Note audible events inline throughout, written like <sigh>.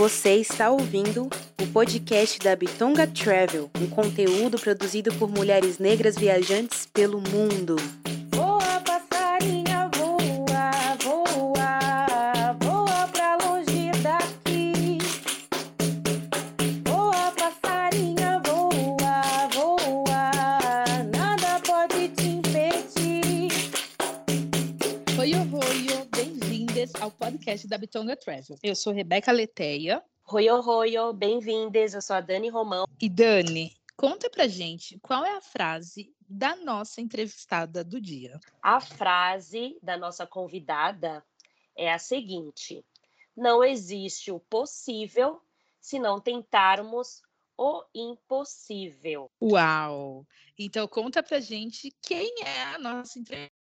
Você está ouvindo o podcast da Bitonga Travel, um conteúdo produzido por mulheres negras viajantes pelo mundo. Da Bitonga Travel. Eu sou Rebeca Leteia. Roio, roio, bem-vindas. Eu sou a Dani Romão. E Dani, conta pra gente qual é a frase da nossa entrevistada do dia. A frase da nossa convidada é a seguinte: Não existe o possível se não tentarmos o impossível. Uau! Então conta pra gente quem é a nossa entrevistada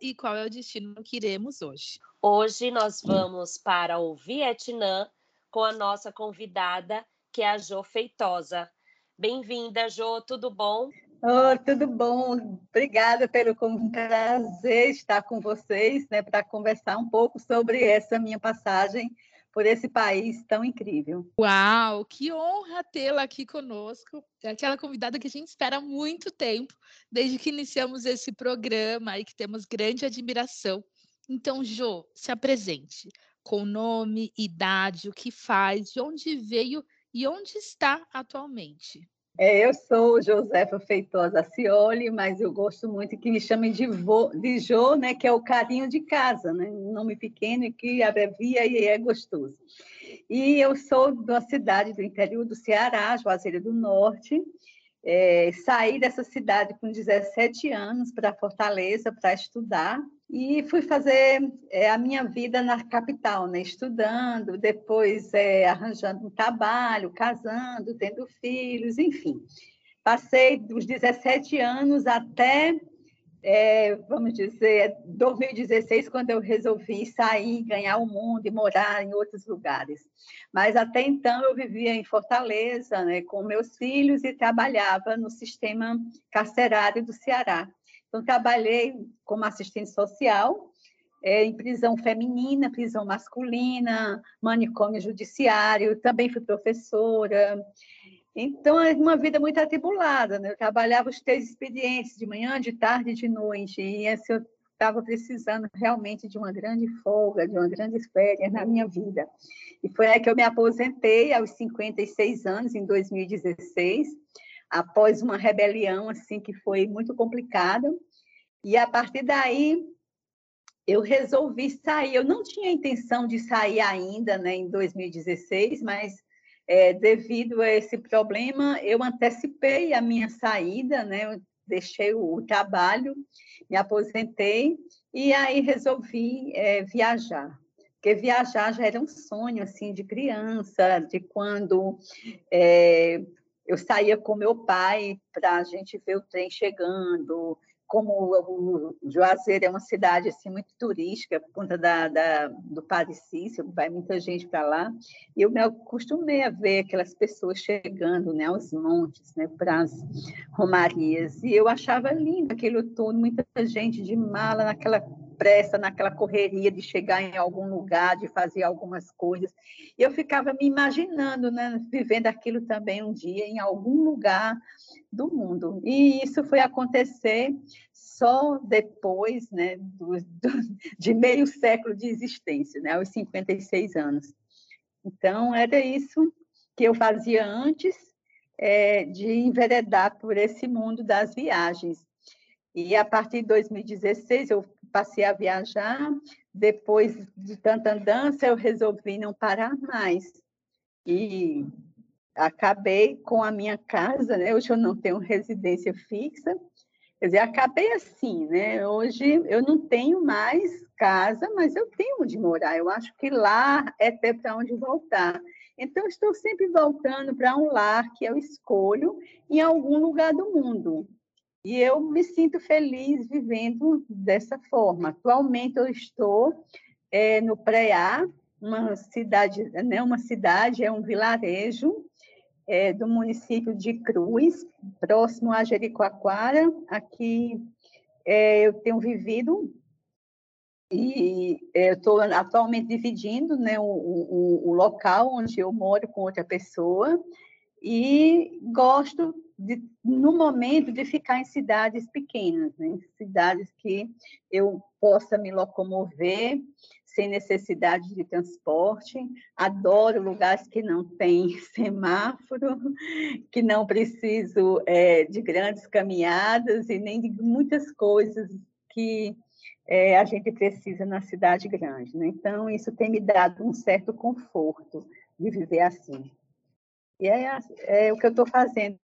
e qual é o destino que iremos hoje. Hoje nós vamos para o Vietnã com a nossa convidada, que é a Jo Feitosa. Bem-vinda, Jo, tudo bom? Oh, tudo bom? Obrigada pelo prazer estar com vocês, né, para conversar um pouco sobre essa minha passagem por esse país tão incrível. Uau, que honra tê-la aqui conosco. É aquela convidada que a gente espera há muito tempo, desde que iniciamos esse programa e que temos grande admiração. Então, Jo, se apresente com nome, idade, o que faz, de onde veio e onde está atualmente. É, eu sou Josefa Feitosa Cioli, mas eu gosto muito que me chamem de, vô, de Jo, né, que é o carinho de casa, né, um nome pequeno e que abrevia e é gostoso. E eu sou da cidade do interior do Ceará, Juazeiro do Norte. É, saí dessa cidade com 17 anos para Fortaleza para estudar e fui fazer é, a minha vida na capital, né? estudando, depois é, arranjando um trabalho, casando, tendo filhos, enfim. Passei dos 17 anos até, é, vamos dizer, 2016, quando eu resolvi sair, ganhar o mundo e morar em outros lugares. Mas até então eu vivia em Fortaleza, né, com meus filhos e trabalhava no sistema carcerário do Ceará. Então, trabalhei como assistente social é, em prisão feminina, prisão masculina, manicômio judiciário, também fui professora. Então, é uma vida muito atribulada. Né? Eu trabalhava os três expedientes, de manhã, de tarde e de noite. E esse eu estava precisando realmente de uma grande folga, de uma grande férias na minha vida. E foi aí que eu me aposentei, aos 56 anos, em 2016 após uma rebelião assim que foi muito complicada. E a partir daí eu resolvi sair. Eu não tinha intenção de sair ainda, né, em 2016, mas é, devido a esse problema, eu antecipei a minha saída, né? Eu deixei o, o trabalho, me aposentei e aí resolvi é, viajar porque viajar já era um sonho assim de criança, de quando é, eu saía com meu pai para a gente ver o trem chegando. Como o Juazeiro é uma cidade assim muito turística por conta da, da do Cícero, vai muita gente para lá. E eu me acostumei a ver aquelas pessoas chegando, né, aos montes, né, para as romarias. E eu achava lindo aquilo tudo, muita gente de mala naquela pressa, naquela correria de chegar em algum lugar, de fazer algumas coisas. E eu ficava me imaginando, né, vivendo aquilo também um dia em algum lugar do mundo. E isso foi acontecer só depois né, do, do, de meio século de existência, né, aos 56 anos. Então, era isso que eu fazia antes é, de enveredar por esse mundo das viagens. E a partir de 2016 eu passei a viajar, depois de tanta andança eu resolvi não parar mais. E acabei com a minha casa, né? Hoje eu não tenho residência fixa. Quer dizer, acabei assim, né? Hoje eu não tenho mais casa, mas eu tenho onde morar. Eu acho que lá é ter para onde voltar. Então, estou sempre voltando para um lar que eu escolho em algum lugar do mundo. E eu me sinto feliz vivendo dessa forma. Atualmente eu estou é, no Preá, uma cidade, né, uma cidade, é um vilarejo é, do município de Cruz, próximo a Jericoacoara. Aqui é, eu tenho vivido E eu estou atualmente dividindo né, o, o, o local onde eu moro com outra pessoa e gosto, de, no momento, de ficar em cidades pequenas, né? cidades que eu possa me locomover sem necessidade de transporte. Adoro lugares que não tem <laughs> semáforo, que não preciso é, de grandes caminhadas e nem de muitas coisas que é, a gente precisa na cidade grande. Né? Então, isso tem me dado um certo conforto de viver assim. E é, é o que eu estou fazendo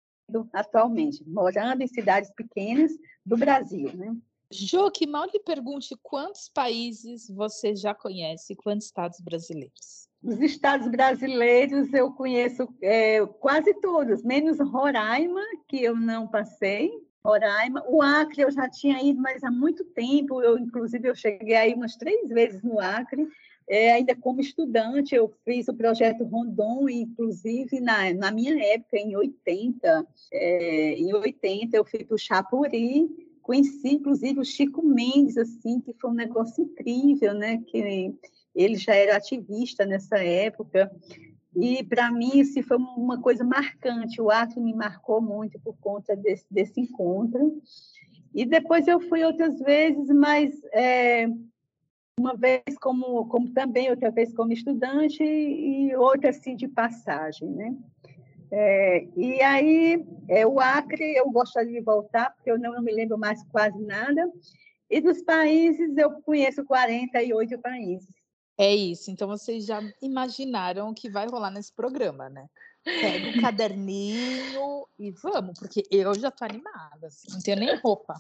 atualmente, morando em cidades pequenas do Brasil. Né? Jo, que mal lhe pergunte quantos países você já conhece, quantos estados brasileiros? Os estados brasileiros eu conheço é, quase todos, menos Roraima, que eu não passei, Roraima. O Acre eu já tinha ido, mas há muito tempo. Eu, inclusive, eu cheguei aí umas três vezes no Acre. É, ainda como estudante, eu fiz o projeto Rondon, inclusive na, na minha época, em 80. É, em 80, eu fui para o Chapuri, conheci, inclusive, o Chico Mendes, assim, que foi um negócio incrível, né? Que ele já era ativista nessa época. E, para mim, isso foi uma coisa marcante. O ato me marcou muito por conta desse, desse encontro. E depois eu fui outras vezes, mas é, uma vez como, como também, outra vez como estudante e outra assim de passagem, né? É, e aí, é, o Acre, eu gostaria de voltar, porque eu não, não me lembro mais quase nada. E dos países, eu conheço 48 países. É isso. Então vocês já imaginaram o que vai rolar nesse programa, né? Pega o caderninho e vamos, porque eu já tô animada, assim, não tenho nem roupa.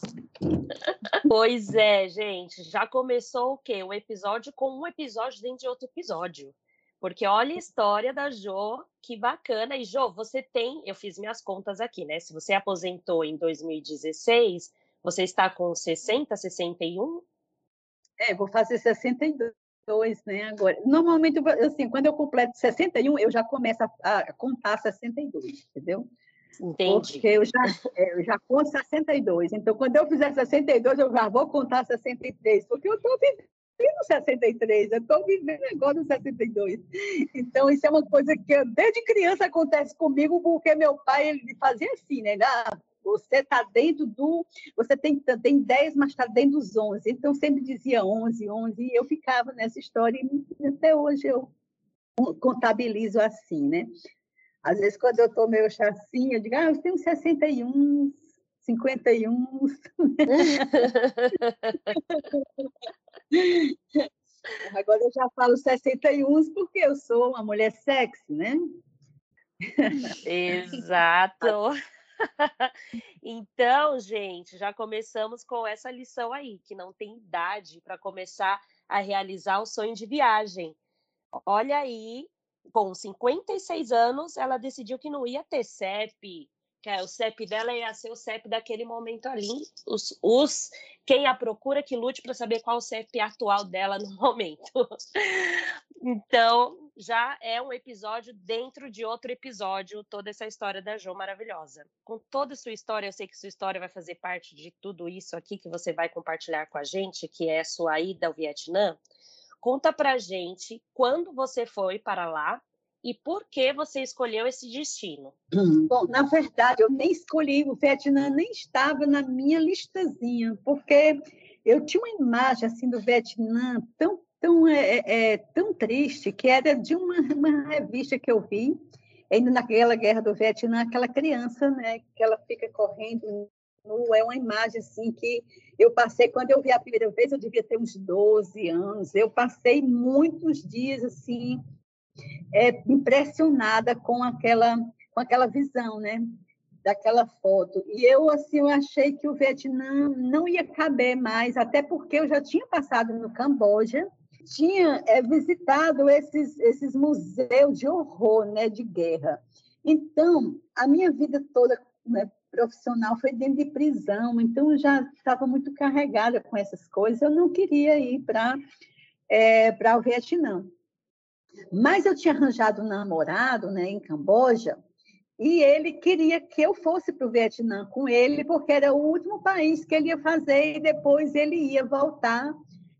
Pois é, gente, já começou o quê? Um episódio com um episódio dentro de outro episódio. Porque olha a história da Jo, que bacana. E Jo, você tem, eu fiz minhas contas aqui, né? Se você aposentou em 2016, você está com 60, 61? É, vou fazer 62 dois, né, agora. Normalmente, assim, quando eu completo 61, eu já começo a, a contar 62, entendeu? Entendi. Porque eu já, é, eu já conto 62. Então, quando eu fizer 62, eu já vou contar 63, porque eu estou vivendo 63, eu estou vivendo agora no 62. Então, isso é uma coisa que desde criança acontece comigo, porque meu pai ele fazia assim, né? Ah, você está dentro do. Você tem, tem 10, mas está dentro dos 11. Então, sempre dizia 11, 11, e eu ficava nessa história, e até hoje eu contabilizo assim, né? Às vezes, quando eu estou meio chacinha, eu digo, ah, eu tenho 61, 51. <laughs> Agora eu já falo 61 porque eu sou uma mulher sexy, né? Exato. <laughs> <laughs> então, gente, já começamos com essa lição aí, que não tem idade para começar a realizar o sonho de viagem. Olha aí, com 56 anos, ela decidiu que não ia ter CEP, que é, o CEP dela ia ser o CEP daquele momento ali. Os, os quem a procura que lute para saber qual o CEP atual dela no <laughs> momento. então, já é um episódio dentro de outro episódio, toda essa história da Jo maravilhosa. Com toda a sua história, eu sei que sua história vai fazer parte de tudo isso aqui que você vai compartilhar com a gente, que é a sua ida ao Vietnã. Conta pra gente quando você foi para lá e por que você escolheu esse destino? <clears throat> Bom, na verdade, eu nem escolhi, o Vietnã nem estava na minha listazinha, porque eu tinha uma imagem assim do Vietnã tão tão é, é, é, tão triste que era de uma, uma revista que eu vi ainda naquela guerra do Vietnã, aquela criança, né, que ela fica correndo é uma imagem assim que eu passei quando eu vi a primeira vez, eu devia ter uns 12 anos. Eu passei muitos dias assim é, impressionada com aquela, com aquela visão, né? daquela foto. E eu assim, eu achei que o Vietnã não ia caber mais, até porque eu já tinha passado no Camboja, tinha é, visitado esses, esses museus de horror, né, de guerra. Então, a minha vida toda né, profissional foi dentro de prisão, então eu já estava muito carregada com essas coisas, eu não queria ir para é, para o Vietnã. Mas eu tinha arranjado um namorado né, em Camboja, e ele queria que eu fosse para o Vietnã com ele, porque era o último país que ele ia fazer, e depois ele ia voltar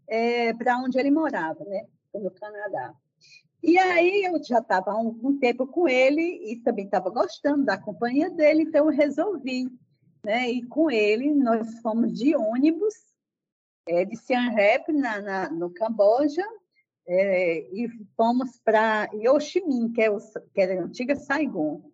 é, para onde ele morava, né? no Canadá. E aí eu já estava há um, tempo com ele e também estava gostando da companhia dele, então eu resolvi, né? E com ele nós fomos de ônibus é, de Siem Reap na, na, no Camboja é, e fomos para Ho Chi Minh, que é, que é a antiga Saigon.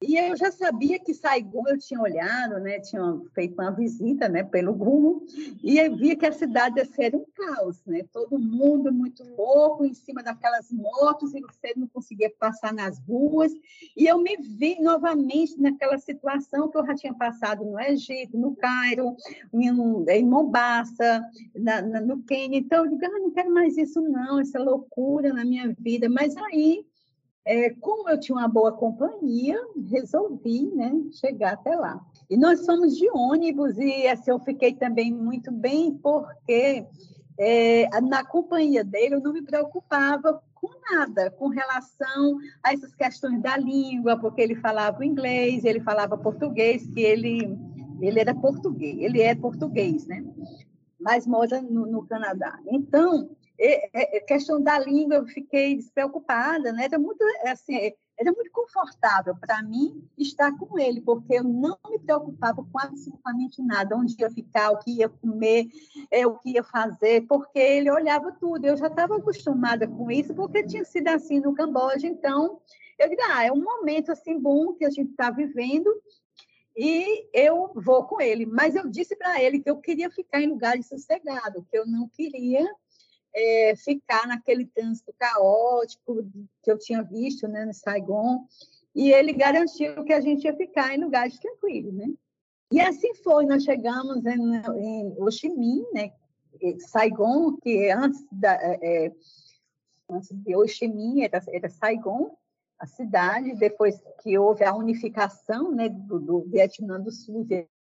E eu já sabia que Saigon, eu tinha olhado, né, tinha feito uma visita, né, pelo Google, e eu via que a cidade ia ser um caos, né, todo mundo muito louco em cima daquelas motos e você não conseguia passar nas ruas. E eu me vi novamente naquela situação que eu já tinha passado no Egito, no Cairo, em, em Mombasa, na, na, no Quênia. Então eu digo, ah, não quero mais isso não, essa loucura na minha vida. Mas aí é, como eu tinha uma boa companhia, resolvi né, chegar até lá. E nós fomos de ônibus, e assim, eu fiquei também muito bem, porque é, na companhia dele eu não me preocupava com nada com relação a essas questões da língua, porque ele falava inglês, ele falava português, que ele, ele era português, ele é português, né? Mas mora no, no Canadá. Então, é, é, questão da língua, eu fiquei despreocupada, né? Era muito, assim, era muito confortável para mim estar com ele, porque eu não me preocupava com absolutamente nada, onde ia ficar, o que ia comer, é, o que ia fazer, porque ele olhava tudo. Eu já estava acostumada com isso, porque tinha sido assim no Camboja, então eu digo, ah, é um momento assim bom que a gente está vivendo e eu vou com ele. Mas eu disse para ele que eu queria ficar em lugares sossegados, que eu não queria é, ficar naquele trânsito caótico que eu tinha visto né, no Saigon, e ele garantiu que a gente ia ficar em lugares tranquilos, né? E assim foi, nós chegamos em, em Ho Chi Minh, né? Saigon, que antes, da, é, é, antes de Ho Chi Minh era, era Saigon, a cidade, depois que houve a unificação né, do, do Vietnã do Sul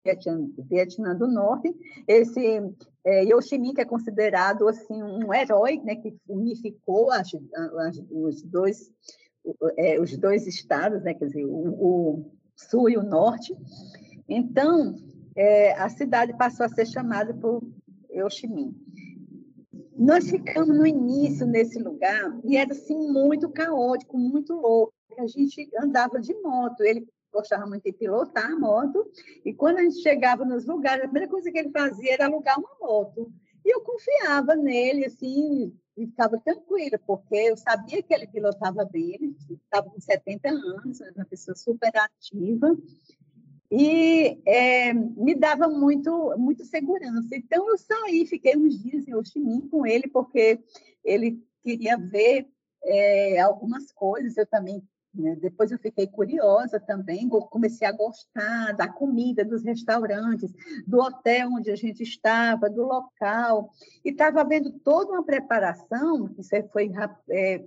Vietnã, do Norte, esse é, Minh, que é considerado assim um herói, né, que unificou as, as, os dois é, os dois estados, né, quer dizer, o, o sul e o norte. Então, é, a cidade passou a ser chamada por Minh. Nós ficamos no início nesse lugar e era assim muito caótico, muito louco. A gente andava de moto, ele gostava muito de pilotar moto, e quando a gente chegava nos lugares, a primeira coisa que ele fazia era alugar uma moto. E eu confiava nele, assim, e ficava tranquila, porque eu sabia que ele pilotava bem, ele estava com 70 anos, uma pessoa super ativa, e é, me dava muito, muito segurança. Então, eu saí, fiquei uns dias em Minh com ele, porque ele queria ver é, algumas coisas, eu também né? Depois eu fiquei curiosa também, comecei a gostar da comida, dos restaurantes, do hotel onde a gente estava, do local. E estava vendo toda uma preparação, isso foi é,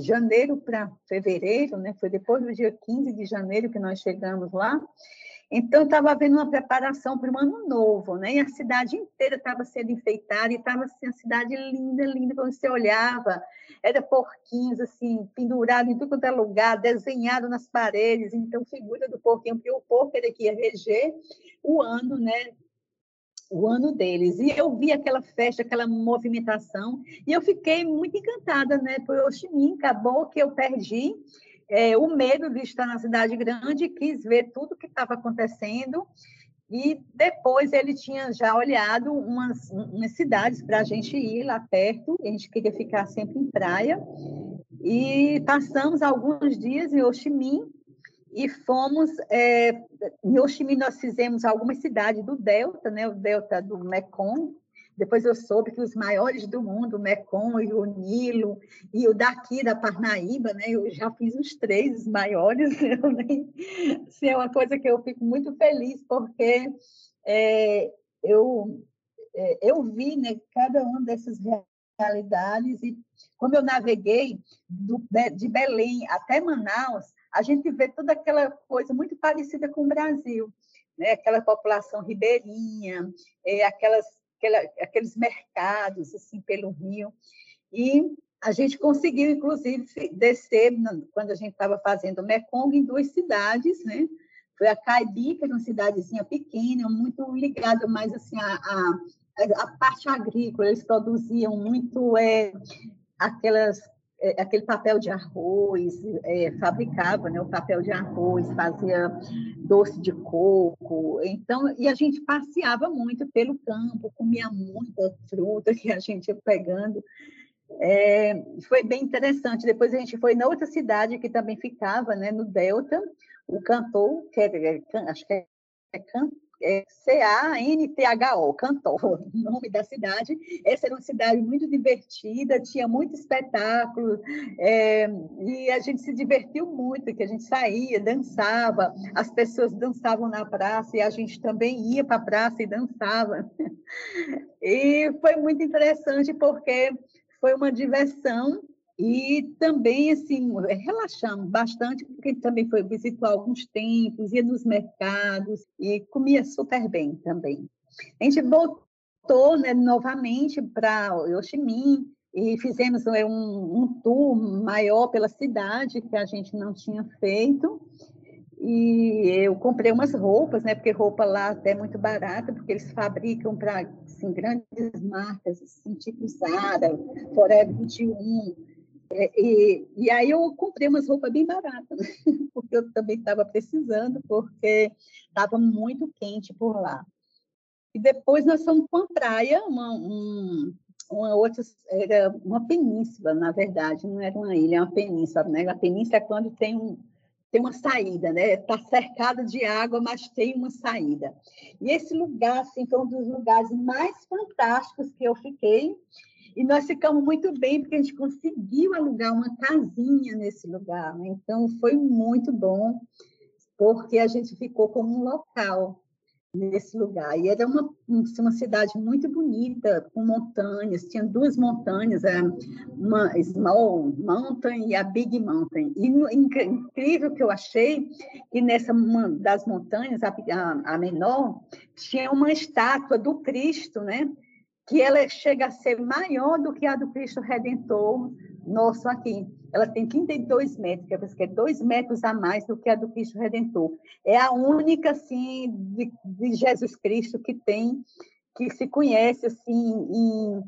janeiro para fevereiro, né? foi depois do dia 15 de janeiro que nós chegamos lá. Então, estava havendo uma preparação para um ano novo, né? E a cidade inteira estava sendo enfeitada e estava assim, a cidade linda, linda. Quando você olhava, era porquinhos, assim, pendurado em tudo quanto é lugar, desenhado nas paredes. Então, figura do porquinho, porque o porco era que ia reger o ano, né? O ano deles. E eu vi aquela festa, aquela movimentação, e eu fiquei muito encantada, né? Por Minh, acabou que eu perdi é, o medo de estar na cidade grande, quis ver tudo o que estava acontecendo, e depois ele tinha já olhado umas, umas cidades para a gente ir lá perto, a gente queria ficar sempre em praia, e passamos alguns dias em Ho e fomos, é, em Ho nós fizemos algumas cidades do Delta, né, o Delta do Mekong, depois eu soube que os maiores do mundo, o Mekong o Nilo, e o daqui da Parnaíba, né? eu já fiz os três maiores. <laughs> Eu nem... Assim, é uma coisa que eu fico muito feliz, porque é, eu, é, eu vi né, cada uma dessas realidades, e como eu naveguei do, de Belém até Manaus, a gente vê toda aquela coisa muito parecida com o Brasil. Né? aquela população ribeirinha, é, aquelas aquela, aqueles mercados assim pelo rio. E a gente conseguiu, inclusive, descer, quando a gente estava fazendo o Mekong, em duas cidades, né? Foi a Caibi, que era uma cidadezinha pequena, muito ligada mais assim a, a parte agrícola, eles produziam muito é, aquelas é, aquele papel de arroz, é, fabricava né, o papel de arroz, fazia doce de coco, então, e a gente passeava muito pelo campo, comia muita fruta que a gente ia pegando, é, foi bem interessante. Depois a gente foi na outra cidade que também ficava, né, no Delta, o cantor, que é, é acho que é, é é C-A-N-T-H-O, Cantor, <laughs> nome da cidade. Essa era uma cidade muito divertida, tinha muito espetáculo, é, e a gente se divertiu muito, que a gente saía, dançava, as pessoas dançavam na praça, e a gente também ia para a praça e dançava. <laughs> E foi muito interessante, porque foi uma diversão e também, assim, relaxamos bastante, porque também foi visitar alguns templos, ia nos mercados e comia super bem também. A gente voltou né, novamente para Ho Chi Minh e fizemos né, um, um tour maior pela cidade que a gente não tinha feito. E eu comprei umas roupas, né? Porque roupa lá até é muito barata, porque eles fabricam para assim, grandes marcas, assim, tipo Zara, Forever 21, é, e, e aí eu comprei umas roupas bem baratas, né? <laughs> porque eu também estava precisando, porque estava muito quente por lá. E depois nós fomos para uma praia, uma, um, uma outra, era uma península, na verdade, não era uma ilha, é uma península. Né? A península é quando tem, um, tem uma saída, né? Está cercada de água, mas tem uma saída. E esse lugar, assim, foi um dos lugares mais fantásticos que eu fiquei, e nós ficamos muito bem, porque a gente conseguiu alugar uma casinha nesse lugar. Né? Então, foi muito bom, porque a gente ficou como um local nesse lugar. E era uma, uma cidade muito bonita, com montanhas, tinha duas montanhas, uma Small Mountain e a Big Mountain. E incrível que eu achei que nessa uma das montanhas, a, a, menor, tinha uma estátua do Cristo, né? Que ela chega a ser maior do que a do Cristo Redentor nosso aqui. Ela tem 32 metros, que é dois metros a mais do que a do Cristo Redentor. É a única, assim, de, de Jesus Cristo que tem, que se conhece, assim, em,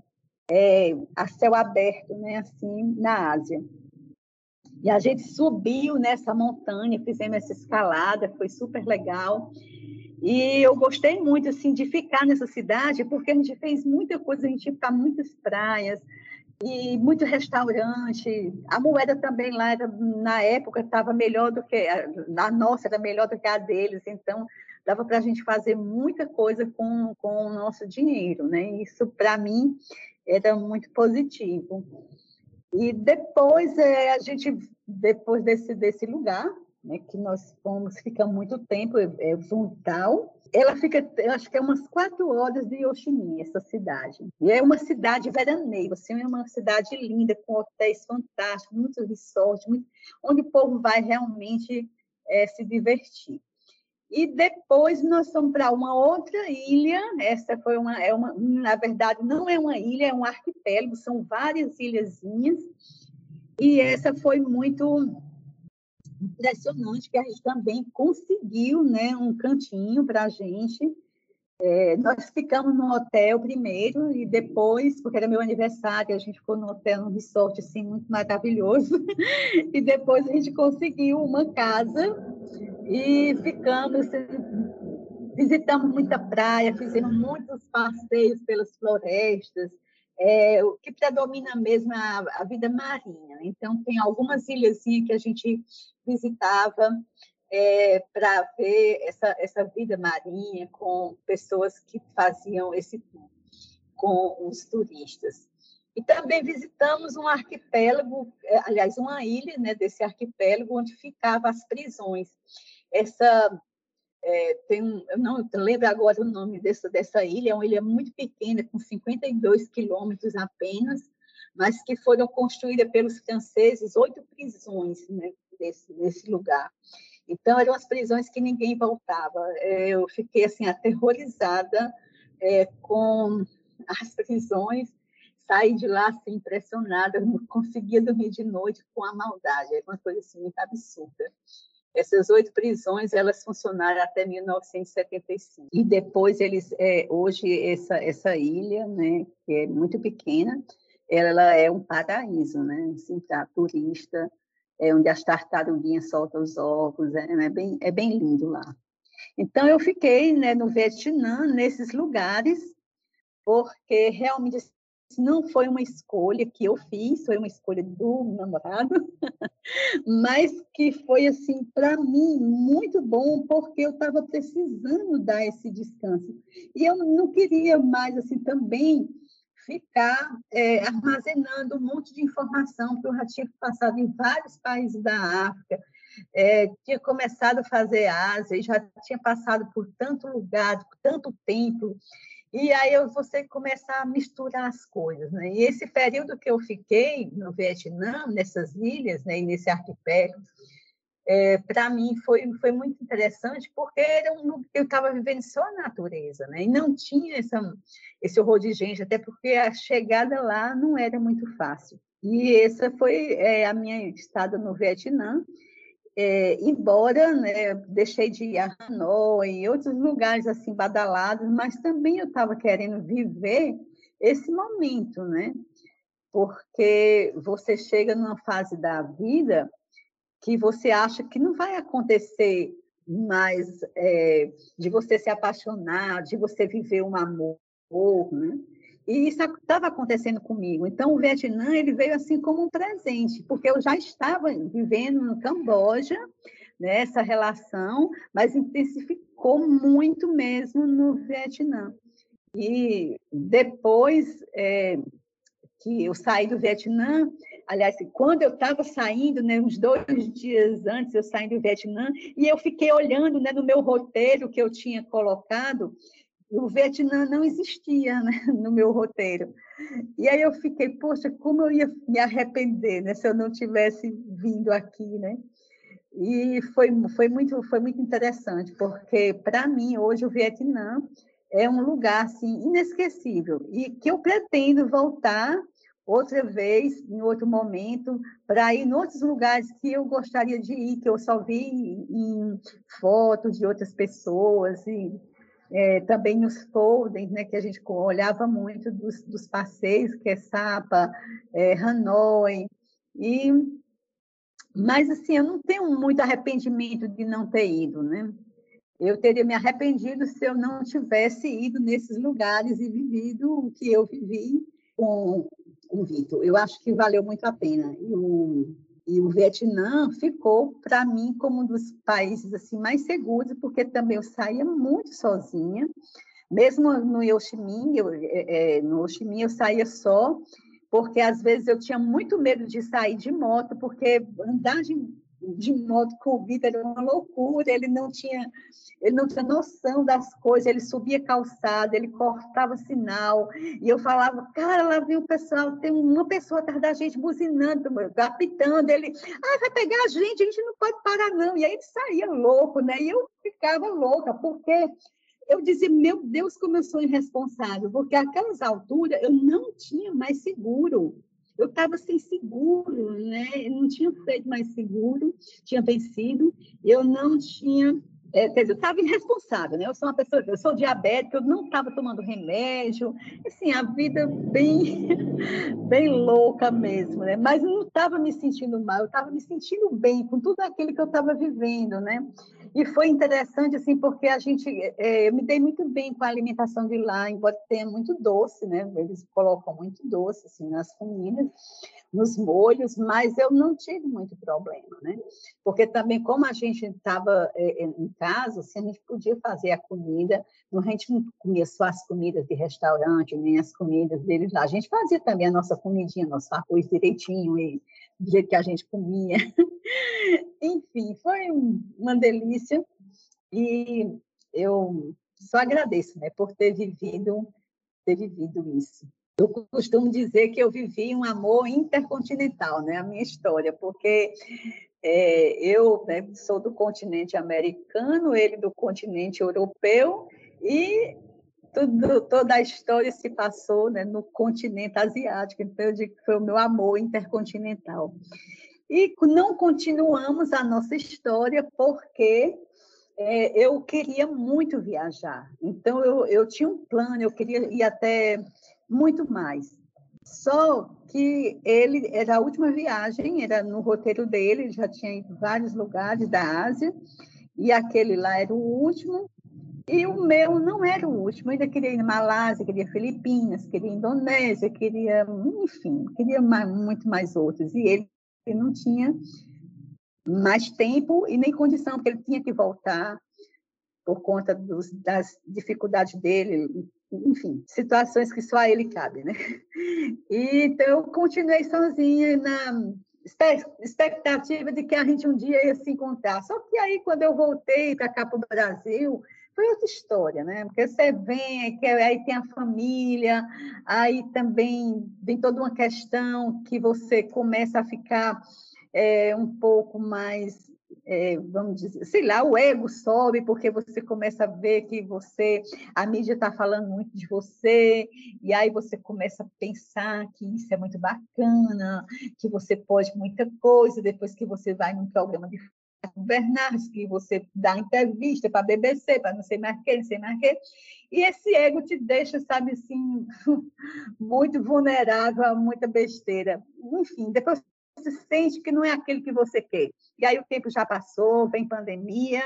é, a céu aberto, né, assim, na Ásia. E a gente subiu nessa montanha, fizemos essa escalada, foi super legal. E eu gostei muito assim de ficar nessa cidade, porque a gente fez muita coisa, a gente ia para muitas praias e muito restaurante. A moeda também lá era, na época estava melhor do que a nossa era melhor do que a deles, então dava para a gente fazer muita coisa com, com o nosso dinheiro, né? Isso para mim era muito positivo. E depois é, a gente depois desse desse lugar né, que nós fomos, ficamos muito tempo, é, é Fundal. Ela fica, acho que é umas quatro horas de Yoshimi, essa cidade. E é uma cidade veraneio, assim, é uma cidade linda, com hotéis fantásticos, muitos resorts, muito, onde o povo vai realmente é, se divertir. E depois nós fomos para uma outra ilha. Essa foi uma, é uma, na verdade, não é uma ilha, é um arquipélago, são várias ilhazinhas. E essa foi muito impressionante que a gente também conseguiu né, um cantinho para a gente. É, nós ficamos no hotel primeiro e depois, porque era meu aniversário, a gente ficou no hotel, num resort assim, muito maravilhoso. <laughs> e depois a gente conseguiu uma casa e ficamos, visitamos muita praia, fizemos muitos passeios pelas florestas, é, o que predomina mesmo é a, a, vida marinha. Então, tem algumas ilhazinhas que a gente visitava é, para ver essa, essa vida marinha com pessoas que faziam esse tour com os turistas. E também visitamos um arquipélago, é, aliás, uma ilha né, desse arquipélago, onde ficavam as prisões. Essa é, tem um, eu não lembro agora o nome dessa, dessa ilha, é uma ilha muito pequena, com 52 quilômetros apenas, mas que foram construídas pelos franceses oito prisões né, desse, desse lugar. Então, eram as prisões que ninguém voltava. É, eu fiquei assim aterrorizada é, com as prisões, saí de lá assim, impressionada, <laughs> não conseguia dormir de noite com a maldade, era uma coisa assim, muito absurda. Essas oito prisões elas funcionaram até 1975 e depois eles é, hoje essa essa ilha, né, que é muito pequena, ela é um paraíso, né, assim para turista, é onde as tartaruguinhas soltam os ovos, é, é bem é bem lindo lá. Então eu fiquei, né, no Vietnã nesses lugares porque realmente não foi uma escolha que eu fiz, foi uma escolha do namorado, <laughs> mas que foi assim para mim muito bom porque eu estava precisando dar esse descanso. E eu não queria mais assim também ficar é, armazenando um monte de informação que eu já tinha passado em vários países da África, é, tinha começado a fazer Ásia já tinha passado por tanto lugar, por tanto tempo e aí você começar a misturar as coisas, né? E esse período que eu fiquei no Vietnã, nessas ilhas, né, e nesse arquipélago, é, para mim foi, foi muito interessante, porque era um, eu estava vivendo só a natureza, né? E não tinha essa, esse horror de gente, até porque a chegada lá não era muito fácil. E essa foi é, a minha estada no Vietnã é, embora né, deixei de ir a Hanoi e outros lugares assim badalados, mas também eu estava querendo viver esse momento, né? Porque você chega numa fase da vida que você acha que não vai acontecer mais é, de você se apaixonar, de você viver um amor, né? E isso estava acontecendo comigo. Então, o Vietnã ele veio assim como um presente, porque eu já estava vivendo no Camboja, né, essa relação, mas intensificou muito mesmo no Vietnã. E depois é, que eu saí do Vietnã, aliás, quando eu estava saindo, né, uns dois dias antes eu saí do Vietnã, e eu fiquei olhando né, no meu roteiro que eu tinha colocado, o Vietnã não existia né, no meu roteiro. E aí eu fiquei, poxa, como eu ia me arrepender né, se eu não tivesse vindo aqui, né? E foi, foi, muito, foi muito interessante, porque para mim hoje o Vietnã é um lugar assim inesquecível e que eu pretendo voltar outra vez, em outro momento, para ir em outros lugares que eu gostaria de ir, que eu só vi em fotos de outras pessoas e é, também nos folders, né, que a gente olhava muito dos, dos passeios, que é Sapa, é, Hanoi, e mas assim, eu não tenho muito arrependimento de não ter ido, né? Eu teria me arrependido se eu não tivesse ido nesses lugares e vivido o que eu vivi com o Vitor. Eu acho que valeu muito a pena. E o, e o Vietnã ficou para mim como um dos países assim mais seguros, porque também eu saía muito sozinha, mesmo no Ho Chi Minh, eu, é, no Ho Chi Minh eu saía só, porque às vezes eu tinha muito medo de sair de moto, porque andar de de moto com o Vitor era uma loucura, ele não tinha ele não tinha noção das coisas, ele subia calçada, ele cortava sinal, e eu falava, cara, lá vem o pessoal, tem uma pessoa atrás da gente buzinando, apitando, ele, ah, vai pegar a gente, a gente não pode parar não, e aí ele saía louco, né, e eu ficava louca, porque eu dizia, meu Deus, como eu sou irresponsável, porque aquelas alturas eu não tinha mais seguro, eu estava sem seguro, né? Eu não tinha feito mais seguro, tinha vencido, eu não tinha. É, quer dizer, eu estava irresponsável, né? Eu sou uma pessoa, eu sou diabética, eu não estava tomando remédio, assim, a vida bem, <laughs> bem louca mesmo, né? Mas eu não estava me sentindo mal, eu estava me sentindo bem com tudo aquilo que eu estava vivendo, né? E foi interessante, assim, porque a gente, é, eu me dei muito bem com a alimentação de lá, embora tenha muito doce, né? Eles colocam muito doce, assim, nas comidas, nos molhos, mas eu não tive muito problema, né? Porque também, como a gente estava é, em casa, assim, a gente podia fazer a comida, não, a gente não comia só as comidas de restaurante, nem as comidas deles lá, a gente fazia também a nossa comidinha, nosso arroz direitinho, e do jeito que a gente comia. <laughs> Enfim, foi uma delícia e eu só agradeço né, por ter vivido, ter vivido isso. Eu costumo dizer que eu vivi um amor intercontinental, né, a minha história, porque é, eu né, sou do continente americano, ele do continente europeu, e tudo, toda a história se passou né, no continente asiático, então eu digo que foi o meu amor intercontinental. E não continuamos a nossa história porque é, eu queria muito viajar. Então, eu, eu tinha um plano, eu queria ir até muito mais. Só que ele era a última viagem, era no roteiro dele, ele já tinha ido vários lugares da Ásia, e aquele lá era o último, e o meu não era o último, eu ainda queria ir na Malásia, queria Filipinas, queria Indonésia, queria, enfim, queria mais, muito mais outros. E ele, não tinha mais tempo e nem condição, porque ele tinha que voltar por conta dos, das dificuldades dele, enfim, situações que só a ele cabe, né? E, <laughs> então, eu continuei sozinha na expectativa de que a gente um dia ia se encontrar. Só que aí, quando eu voltei para cá para o Brasil, foi outra história, né? Porque você vem, aí tem a família, aí também vem toda uma questão que você começa a ficar é, um pouco mais, é, vamos dizer, sei lá, o ego sobe porque você começa a ver que você, a mídia está falando muito de você, e aí você começa a pensar que isso é muito bacana, que você pode muita coisa, depois que você vai num programa de Bernardes, que você dá entrevista para a BBC, para não sei mais quem, não sei mais quem, e esse ego te deixa, sabe, assim, <laughs> muito vulnerável a muita besteira. Enfim, depois você sente que não é aquele que você quer. E aí o tempo já passou, vem pandemia,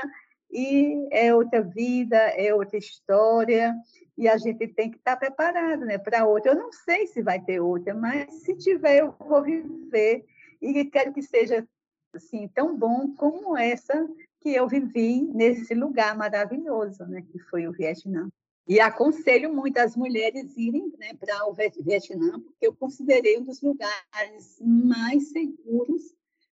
e é outra vida, é outra história, e a gente tem que estar preparado né, para outra. Eu não sei se vai ter outra, mas se tiver, eu vou viver, e quero que seja assim, tão bom como essa que eu vivi nesse lugar maravilhoso, né, que foi o Vietnã. E aconselho muito as mulheres irem né, para o Vietnã, porque eu considerei um dos lugares mais seguros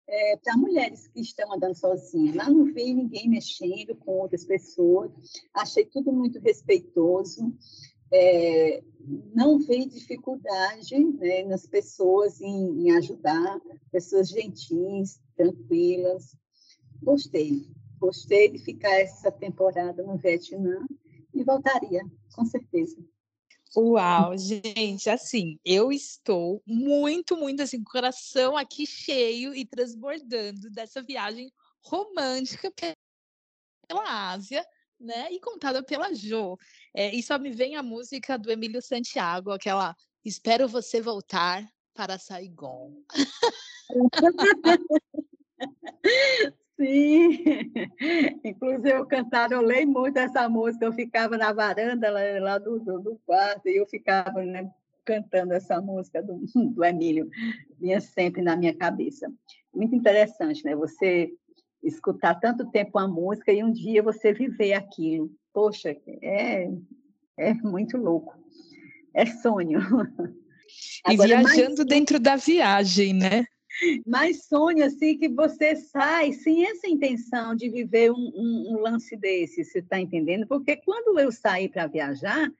é, para mulheres que estão andando sozinhas. Lá não vi ninguém mexendo com outras pessoas, achei tudo muito respeitoso. É, não vi dificuldade né, nas pessoas em, em ajudar, pessoas gentis, tranquilas. Gostei, gostei de ficar essa temporada no Vietnã e voltaria, com certeza. Uau, gente, assim, eu estou muito, muito assim, coração aqui cheio e transbordando dessa viagem romântica pela Ásia, né? E contada pela Jo. É, e só me vem a música do Emílio Santiago, aquela Espero você voltar para Saigon. <laughs> Sim, inclusive eu cantarolei muito essa música, eu ficava na varanda lá, lá do, do, do, quarto e eu ficava né, cantando essa música do, <laughs> do Emílio, vinha sempre na minha cabeça. Muito interessante, né? Você escutar tanto tempo a música e um dia você viver aquilo. Poxa, é, é muito louco. É sonho. <laughs> E Agora, viajando mais... dentro da viagem, né? Mas sonho assim que você sai sem essa intenção de viver um, um, um lance desse, você está entendendo? Porque quando eu saí para viajar,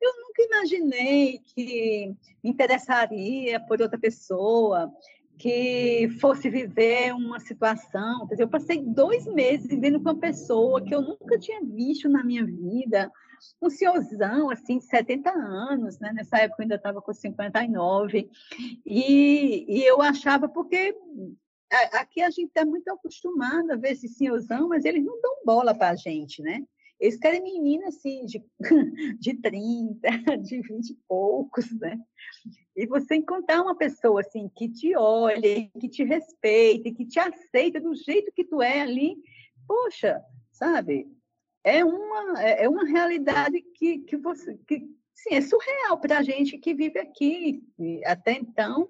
eu nunca imaginei que me interessaria por outra pessoa, que fosse viver uma situação. Eu passei dois meses vivendo com uma pessoa que eu nunca tinha visto na minha vida, um senhorzão, assim, de 70 anos, né? Nessa época eu ainda estava com 59. E, e eu achava, porque aqui a gente está muito acostumado a ver esse senhorzão, mas eles não dão bola para a gente, né? Eles querem menina assim, de, <laughs> de 30, <laughs> de 20 e poucos, né? E você encontrar uma pessoa assim que te olhe, que te respeite, que te aceita do jeito que tu é ali, poxa, sabe? É uma, é, é uma realidade que, que você que, sim, é surreal para a gente que vive aqui até então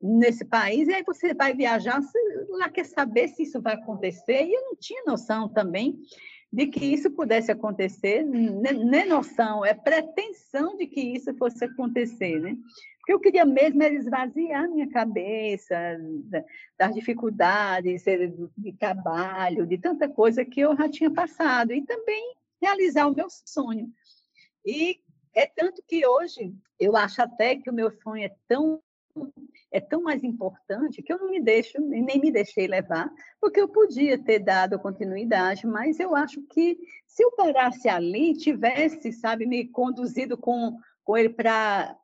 nesse país, e aí você vai viajar, você lá quer saber se isso vai acontecer, e eu não tinha noção também de que isso pudesse acontecer, não é noção, é pretensão de que isso fosse acontecer, né? Porque eu queria mesmo era esvaziar minha cabeça das dificuldades de trabalho, de tanta coisa que eu já tinha passado, e também realizar o meu sonho. E é tanto que hoje eu acho até que o meu sonho é tão é tão mais importante que eu não me deixo, nem me deixei levar, porque eu podia ter dado continuidade, mas eu acho que se eu parasse ali, tivesse, sabe, me conduzido com, com ele para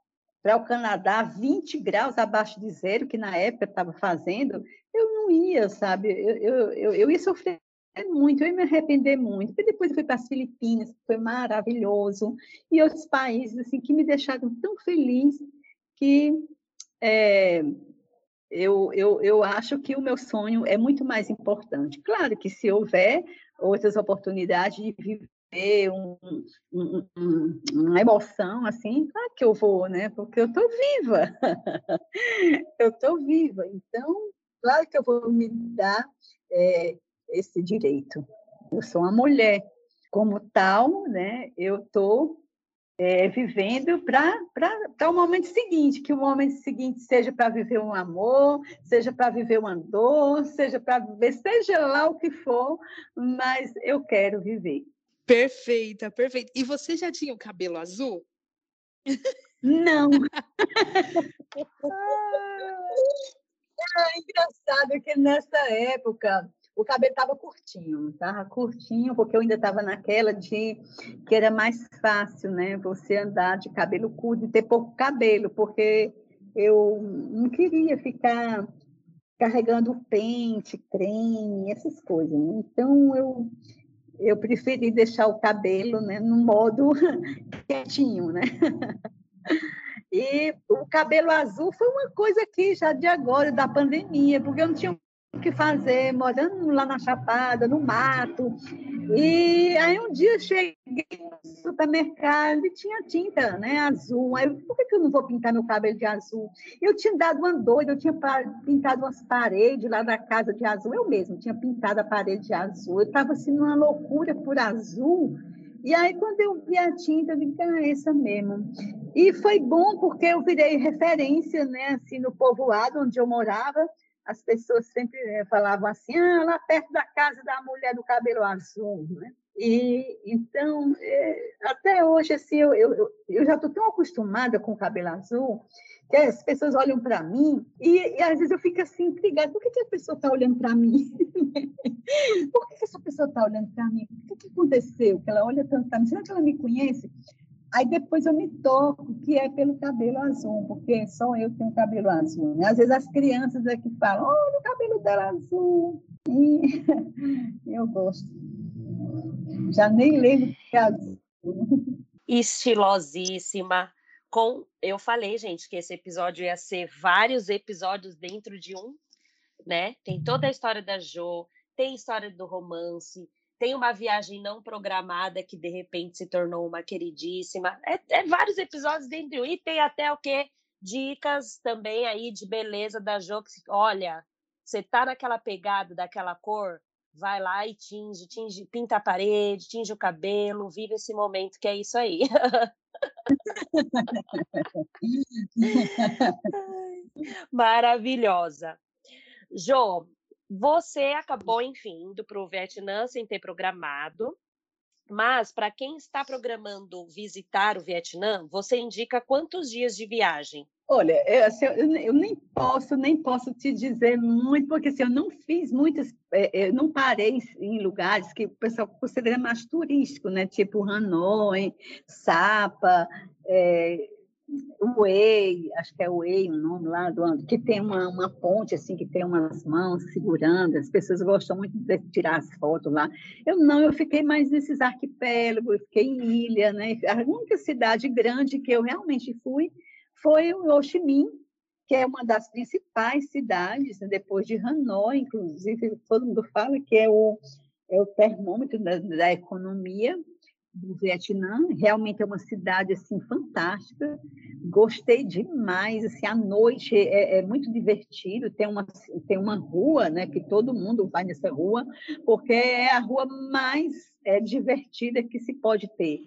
para o Canadá 20 graus abaixo de zero, que na época estava fazendo, eu não ia, sabe? Eu, eu, eu, eu ia sofrer muito, eu ia me arrepender muito. E depois eu fui para as Filipinas, foi maravilhoso, e outros países assim que me deixaram tão feliz que é, eu, eu, eu acho que o meu sonho é muito mais importante. Claro que se houver outras oportunidades de viver um, um, um, uma emoção assim, claro que eu vou, né? Porque eu estou viva. <laughs> eu estou viva. Então, claro que eu vou me dar é, esse direito. Eu sou uma mulher. Como tal, né, eu estou é, vivendo para o momento seguinte, que o momento seguinte seja para viver um amor, seja para viver uma dor, seja para viver, seja lá o que for, mas eu quero viver. Perfeita, perfeita. E você já tinha o cabelo azul? Não. <laughs> ah, engraçado que nessa época o cabelo estava curtinho, estava curtinho, porque eu ainda estava naquela de que era mais fácil, né? Você andar de cabelo curto e ter pouco cabelo, porque eu não queria ficar carregando pente, creme, essas coisas. Né? Então eu eu preferi deixar o cabelo, né, no modo <laughs> quietinho, né? <laughs> E o cabelo azul foi uma coisa que já de agora, da pandemia, porque eu não tinha o que fazer, morando lá na Chapada, no mato. E aí um dia eu cheguei no supermercado e tinha tinta né, azul. Aí eu, por que, que eu não vou pintar meu cabelo de azul? Eu tinha dado uma doida, eu tinha pintado umas paredes lá da casa de azul. Eu mesmo tinha pintado a parede de azul. Eu estava assim numa loucura por azul. E aí, quando eu vi a tinta, eu disse, ah, essa mesmo. E foi bom porque eu virei referência, né, assim, no povoado onde eu morava as pessoas sempre eh, falavam assim, ah, lá perto da casa da mulher do cabelo azul, né? E então, é, até hoje, assim, eu, eu, eu já estou tão acostumada com o cabelo azul que as pessoas olham para mim e, e, às vezes eu fico assim intrigada, por que, que a pessoa está olhando para mim? <laughs> por que, que essa pessoa está olhando para mim? O que, que aconteceu que ela olha tanto para mim? Será que ela me conhece? Aí depois eu me toco que é pelo cabelo azul, porque só eu tenho cabelo azul. Né? Às vezes as crianças aqui falam, olha o cabelo dela azul. E <laughs> eu gosto. Já nem lembro que é azul. Estilosíssima. Com, eu falei, gente, que esse episódio ia ser vários episódios dentro de um, né? Tem toda a história da Jo, tem história do romance, tem uma viagem não programada que de repente se tornou uma queridíssima. É, é vários episódios dentro e tem até o que dicas também aí de beleza da Jo. Que, olha, você tá naquela pegada daquela cor, vai lá e tinge, tinge, pinta a parede, tinge o cabelo, vive esse momento que é isso aí. <laughs> Maravilhosa. Jo, você acabou, enfim, indo para o Vietnã sem ter programado, mas para quem está programando visitar o Vietnã, você indica quantos dias de viagem? Olha, eu, assim, eu, eu, nem posso, nem posso te dizer muito, porque assim, eu não fiz muitas, é, eu não parei em lugares que o pessoal considera mais turístico, né? Tipo Hanoi, Sapa, é, Way, acho que é Way o nome lá, do, que tem uma, uma ponte assim, que tem umas mãos segurando, as pessoas gostam muito de tirar as fotos lá. Eu não, eu fiquei mais nesses arquipélagos, fiquei em ilha, né? A única cidade grande que eu realmente fui foi o Ho Chi Minh, que é uma das principais cidades, né? depois de Hanoi, inclusive, todo mundo fala que é o, é o termômetro da, da economia, do Vietnã. Realmente é uma cidade assim fantástica. Gostei demais. Assim, à noite é, é, muito divertido. Tem uma tem uma rua, né, que todo mundo vai nessa rua, porque é a rua mais é, divertida que se pode ter.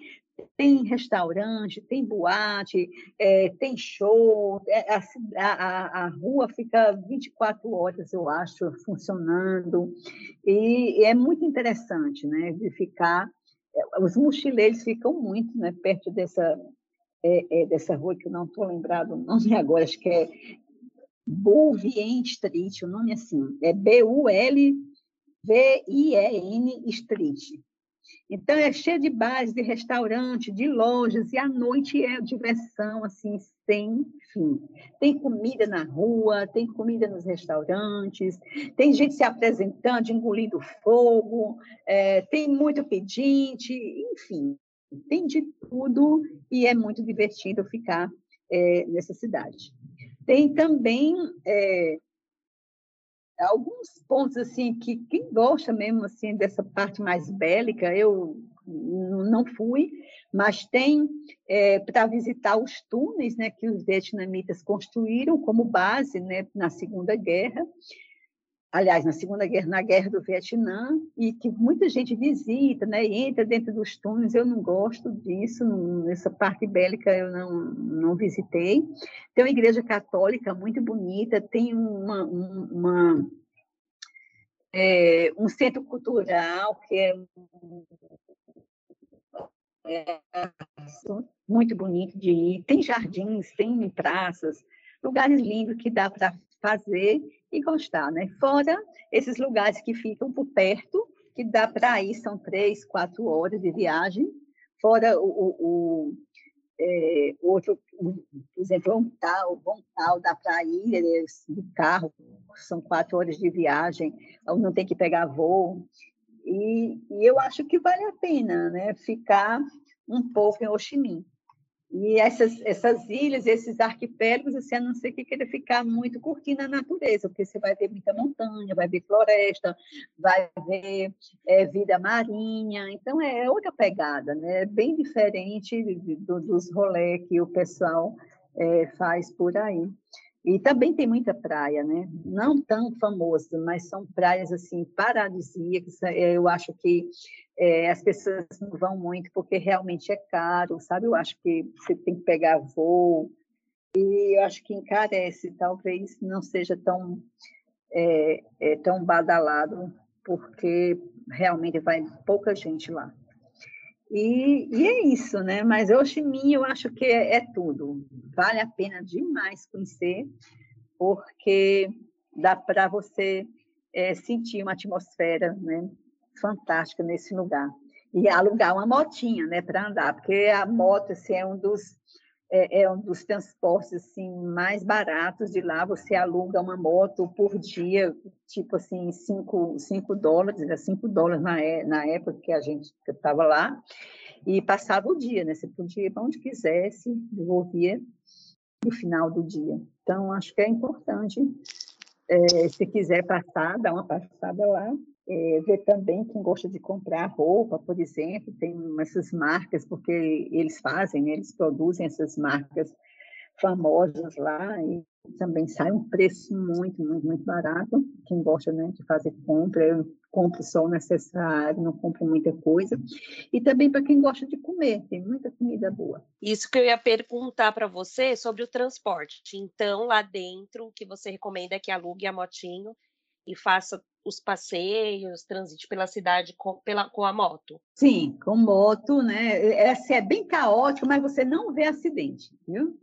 Tem restaurante, tem boate, é, tem show, é, a, a, a, rua fica 24 horas, eu acho, funcionando. E, e é muito interessante né, de ficar os mochileiros ficam muito né, perto dessa, é, é, dessa rua, que eu não estou lembrado o nome <laughs> agora, acho que é Bouvien Street, o nome é assim, é B-U-L-V-I-E-N Street. Então, é cheio de bares, de restaurante, de lojas, e à noite é diversão, assim, sem fim. Tem comida na rua, tem comida nos restaurantes, tem gente se apresentando, engolindo fogo, é, tem muito pedinte, enfim, tem de tudo e é muito divertido ficar é, nessa cidade. Tem também é, alguns pontos assim que quem gosta mesmo assim dessa parte mais bélica, eu não fui, mas tem é, para visitar os túneis né, que os vietnamitas construíram como base né, na Segunda Guerra, aliás, na Segunda Guerra, na Guerra do Vietnã, e que muita gente visita, né, e entra dentro dos túneis. Eu não gosto disso, não, essa parte bélica eu não, não visitei. Tem uma igreja católica muito bonita, tem uma, uma é, um centro cultural que é, é muito bonito de ir. Tem jardins, tem praças, lugares lindos que dá para fazer e gostar, né? Fora esses lugares que ficam por perto, que dá para ir, são três, quatro horas de viagem. Fora o, o, o é, outro, por exemplo, um tal, um tal, dá para ir é, de carro, são quatro horas de viagem, não tem que pegar voo. E, e eu acho que vale a pena né, ficar um pouco em Ho. E essas, essas ilhas, esses arquipélagos, você a não ser que queira ficar muito curtindo a natureza, porque você vai ver muita montanha, vai ver floresta, vai ver é, vida marinha, então é outra pegada, né? É bem diferente do, dos rolês que o pessoal é, faz por aí. E também tem muita praia, né? Não tão famosa, mas são praias assim paradisíacas. É, eu acho que é, as pessoas não vão muito porque realmente é caro, sabe? Eu acho que você tem que pegar voo e eu acho que encarece. Talvez não seja tão é, é, tão badalado porque realmente vai pouca gente lá. E, e, é isso, né? Mas Minh eu acho que é, é, tudo. Vale a pena demais conhecer, porque dá para você é, sentir uma atmosfera né, fantástica nesse lugar. E alugar uma motinha né, para andar, porque a moto assim, é um dos é, é, um dos transportes assim mais baratos de lá. Você aluga uma moto por dia, tipo assim, 5 dólares, era 5 dólares na, é, na época que a gente estava lá, e passava o dia, né? Você podia ir para onde quisesse, devolvia no final do dia. Então, acho que é importante, é, se quiser passar, dar uma passada lá, é, ver também quem gosta de comprar roupa, por exemplo, tem essas marcas, porque eles fazem, né, eles produzem essas marcas famosas lá e também sai um preço muito, muito, muito barato. Quem gosta né, de fazer compra, eu compro só o necessário, não compro muita coisa. E também para quem gosta de comer, tem muita comida boa. Isso que eu ia perguntar para você sobre o transporte. Então, lá dentro, o que você recomenda é que alugue a motinho e faça os passeios, transite pela cidade com, pela, com a moto? Sim, com moto, né? É, assim, é bem caótico, mas você não vê acidente, viu?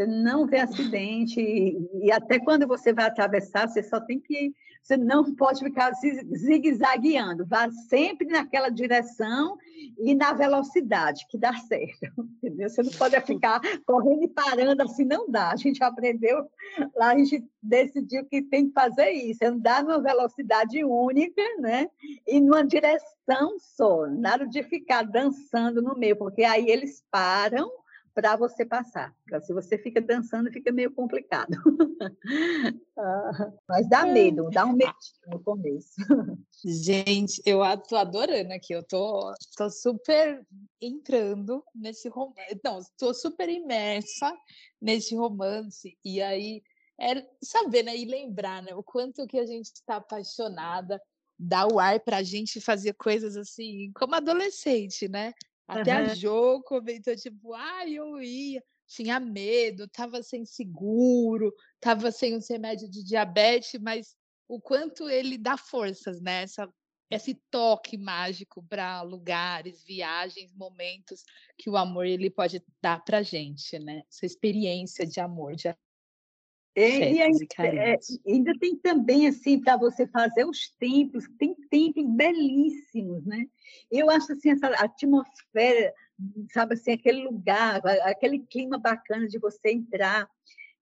Você não vê acidente, e, até quando você vai atravessar, você só tem que você não pode ficar zigue-zagueando, vá sempre naquela direção e na velocidade, que dá certo. <laughs> Entendeu? Você não pode ficar correndo e parando assim, não dá. A gente aprendeu, lá a gente decidiu que tem que fazer isso, andar numa velocidade única, né? E numa direção só, nada de ficar dançando no meio, porque aí eles param para você passar. Se você fica dançando, fica meio complicado. <laughs> Mas dá é. medo, dá um medo no começo. Gente, eu estou adorando aqui, eu tô, tô super entrando nesse romance. Não, estou super imersa nesse romance. E aí, é saber, né? E lembrar, né? O quanto que a gente está apaixonada, dá o ar para a gente fazer coisas assim, como adolescente, né? Até uhum. a Jo comentou, tipo, ah, eu ia, tinha medo, estava sem seguro, estava sem os remédios de diabetes, mas o quanto ele dá forças, né? Essa, esse toque mágico para lugares, viagens, momentos que o amor ele pode dar para gente, né? Essa experiência de amor, de É, e carinhos. é, ainda tem também, assim, para você fazer os templos, tem templos belíssimos, né? Eu acho, assim, essa atmosfera, sabe, assim, aquele lugar, aquele clima bacana de você entrar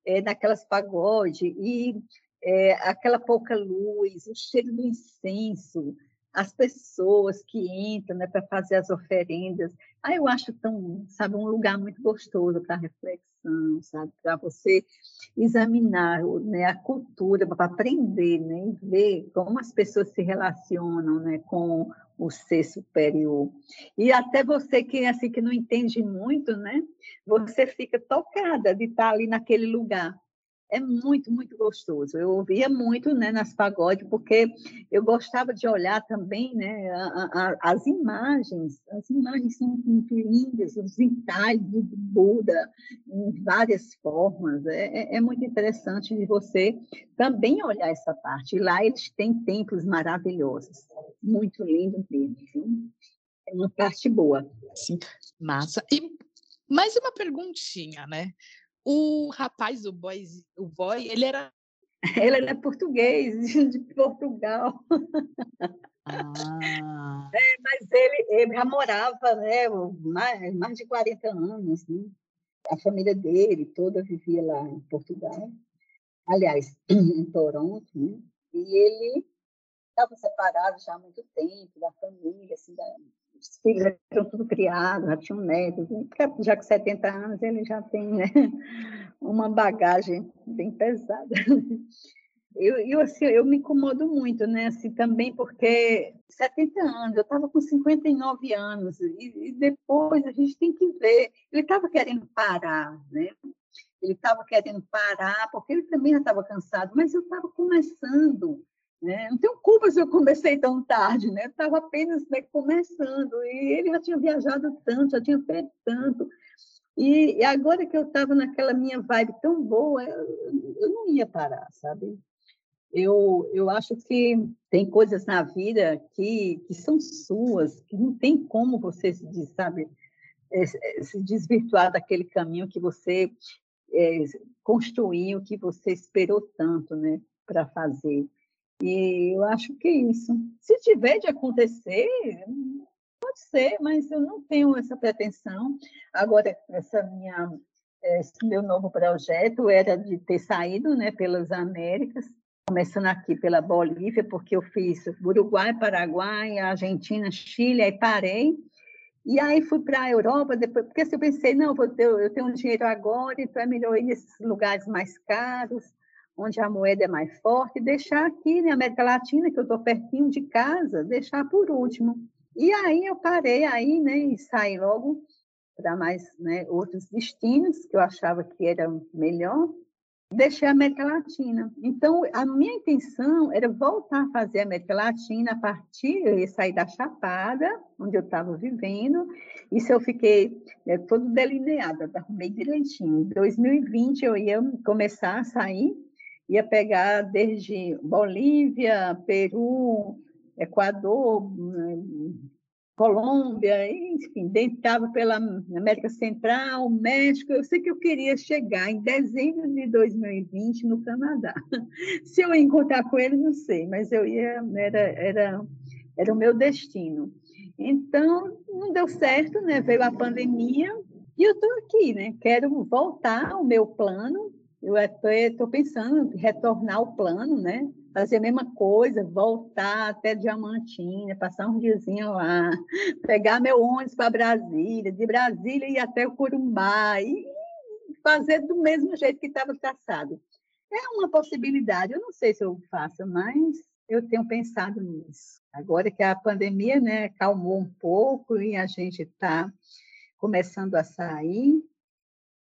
é, naquelas pagodes e é, aquela pouca luz, o cheiro do incenso, as pessoas que entram, né, para fazer as oferendas. Ah, eu acho tão, sabe, um lugar muito gostoso para reflexão, sabe, para você examinar né, a cultura, para aprender, né, e ver como as pessoas se relacionam, né, com o ser superior. E até você que assim que não entende muito, né, você fica tocada de estar ali naquele lugar. É muito, muito gostoso. Eu ouvia muito né, nas pagodes, porque eu gostava de olhar também né, a- a- as imagens. As imagens são muito lindas, os entalhes do Buda, em várias formas. É, é- é muito interessante de você também olhar essa parte. Lá eles têm templos maravilhosos. Muito lindo mesmo. viu? É uma parte boa. Sim, massa. E mais uma perguntinha, né? O rapaz, o boy, o boy, ele era. <laughs> Ele é português, <laughs> de Portugal. Ah, Mas ele, ele já morava né, mais, mais de 40 anos. Né? A família dele toda vivia lá em Portugal. Aliás, <clears throat> em Toronto. Né? E ele estava separado já há muito tempo da família. Assim, da, os filhos eram tudo criados, já tinham netos. Já com 70 anos, ele já tem né, <laughs> uma bagagem bem pesada. Eu, eu, assim, eu me incomodo muito, né? Assim, também porque 70 anos, eu estava com 59 anos, e, e depois a gente tem que ver. Ele estava querendo parar, né? Ele estava querendo parar, porque ele também já estava cansado, mas eu estava começando. Né? Não tenho culpa se eu comecei tão tarde, né? Estava apenas né, começando, e ele já tinha viajado tanto, já tinha feito tanto. E, e agora que eu estava naquela minha vibe tão boa, eu, eu não ia parar, sabe? Eu, eu acho que tem coisas na vida que, que são suas, que não tem como você se, diz- sabe, eh, eh, se desvirtuar daquele caminho que você eh, construiu, que você esperou tanto né, para fazer. E eu acho que é isso. Se tiver de acontecer, pode ser, mas eu não tenho essa pretensão. Agora, essa minha, esse meu novo projeto era de ter saído né, pelas Américas, começando aqui pela Bolívia, porque eu fiz Uruguai, Paraguai, Argentina, Chile, aí parei. E aí fui para a Europa, depois, porque assim, eu pensei, não, eu tenho dinheiro agora, então é melhor ir nesses lugares mais caros, onde a moeda é mais forte, deixar aqui na América Latina, que eu estou pertinho de casa, deixar por último. E aí eu parei aí, né, e saí logo para mais né, outros destinos que eu achava que era melhor, deixei a América Latina. Então, a minha intenção era voltar a fazer a América Latina a partir, eu ia sair da Chapada, onde eu estava vivendo, isso eu fiquei é, todo delineada, arrumei direitinho. Em 2020 eu ia começar a sair, ia pegar desde Bolívia, Peru, Equador, Colômbia, enfim, estava pela América Central, México. Eu sei que eu queria chegar em dezembro de 2020 no Canadá. <laughs> Se eu encontrar com ele, não sei, mas eu ia, era, era, era o meu destino. Então, não deu certo, né? Veio a pandemia e eu estou aqui, né? Quero voltar ao meu plano. Eu estou pensando em retornar ao plano, né? fazer a mesma coisa, voltar até Diamantina, passar um diazinho lá, <laughs> pegar meu ônibus para Brasília, de Brasília ir até o Corumbá e fazer do mesmo jeito que estava traçado. É uma possibilidade, eu não sei se eu faço, mas eu tenho pensado nisso. Agora que a pandemia né, calmou um pouco e a gente está começando a sair,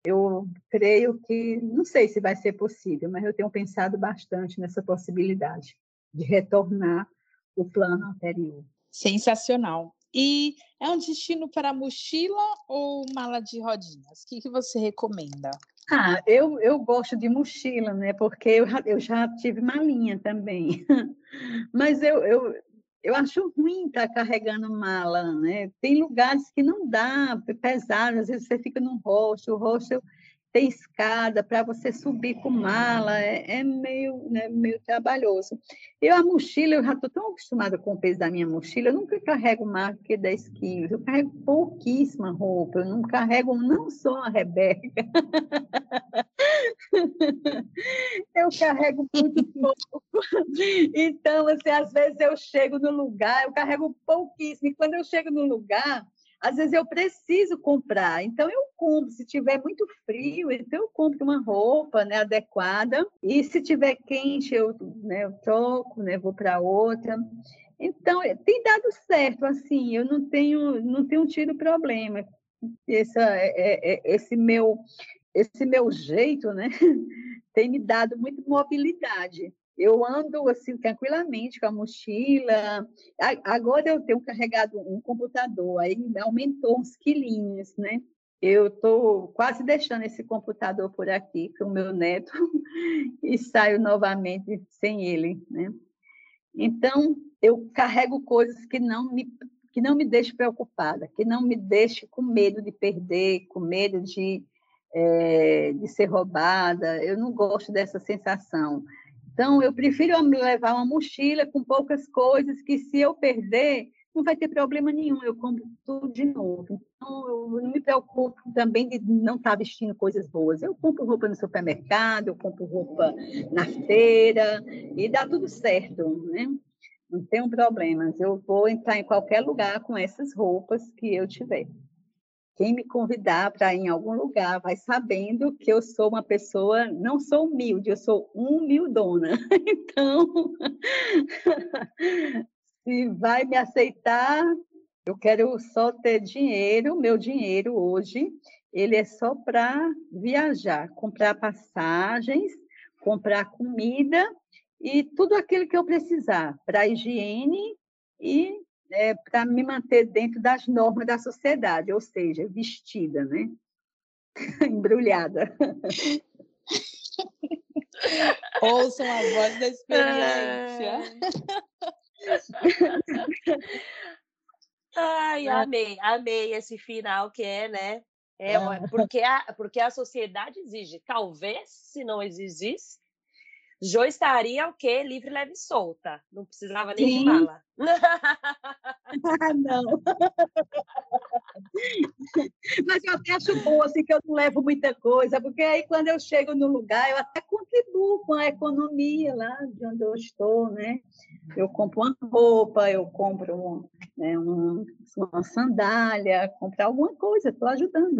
eu creio que, não sei se vai ser possível, mas eu tenho pensado bastante nessa possibilidade de retornar o plano anterior. sensacional. E é um destino para mochila ou mala de rodinhas? O que, que você recomenda? Ah, eu, eu gosto de mochila, né? Porque eu, já- eu já tive malinha também. <laughs> Mas eu, eu, eu acho ruim estar carregando mala, né? Tem lugares que não dá, é pesado, às vezes você fica no hostel, o hostel tem escada para você subir com mala, é, é meio, né, meio trabalhoso. Eu, a mochila, eu já estou tão acostumada com o peso da minha mochila, eu nunca carrego mais que 10 quilos, eu carrego pouquíssima roupa, eu não carrego não só a Rebeca, <laughs> eu carrego muito pouco. <laughs> <laughs> Então, assim, às vezes eu chego no lugar, eu carrego pouquíssimo, e quando eu chego no lugar, às vezes eu preciso comprar, então eu compro. Se tiver muito frio, então eu compro uma roupa né, adequada. E se tiver quente, eu, né, eu troco, né, vou para outra. Então tem dado certo, assim. Eu não tenho, não tenho tido problema. Essa, é, é, esse meu, esse meu jeito, né, <laughs> tem me dado muito mobilidade. Eu ando assim tranquilamente com a mochila. Agora eu tenho carregado um computador, aí aumentou uns quilinhos, né? Eu estou quase deixando esse computador por aqui com o meu neto <laughs> e saio novamente sem ele, né? Então, eu carrego coisas que não me que não me deixam preocupada, que não me deixam com medo de perder, com medo de, é, de ser roubada. Eu não gosto dessa sensação. Então, eu prefiro levar uma mochila com poucas coisas que, se eu perder, não vai ter problema nenhum, eu compro tudo de novo. Então, eu não me preocupo também de não estar vestindo coisas boas. Eu compro roupa no supermercado, eu compro roupa na feira, e dá tudo certo, né? Não tenho problemas. Eu vou entrar em qualquer lugar com essas roupas que eu tiver. Quem me convidar para ir em algum lugar vai sabendo que eu sou uma pessoa, não sou humilde, eu sou humildona. <laughs> Então, <laughs> se vai me aceitar, eu quero só ter dinheiro, meu dinheiro hoje, ele é só para viajar, comprar passagens, comprar comida e tudo aquilo que eu precisar para higiene e é, para me manter dentro das normas da sociedade, ou seja, vestida, né? <laughs> Embrulhada. <laughs> Ouçam a voz da experiência. Ai, amei, amei esse final que é, né? É, porque, a, porque a sociedade exige. Talvez, se não existisse, Jo estaria o quê? Livre, leve e solta. Não precisava nem Sim. de mala. ah, não. Mas eu até acho bom, assim, que eu não levo muita coisa, porque aí quando eu chego no lugar, eu até contribuo com a economia lá de onde eu estou, né? Eu compro uma roupa, eu compro um, né, um, uma sandália, compro alguma coisa, estou ajudando.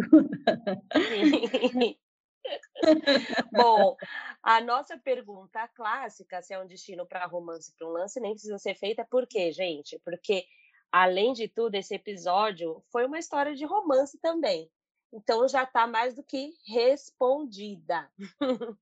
<laughs> Bom, a nossa pergunta clássica, se é um destino para romance para um lance, nem precisa ser feita, por quê, gente? Porque, além de tudo, esse episódio foi uma história de romance também. Então já está mais do que respondida. <laughs>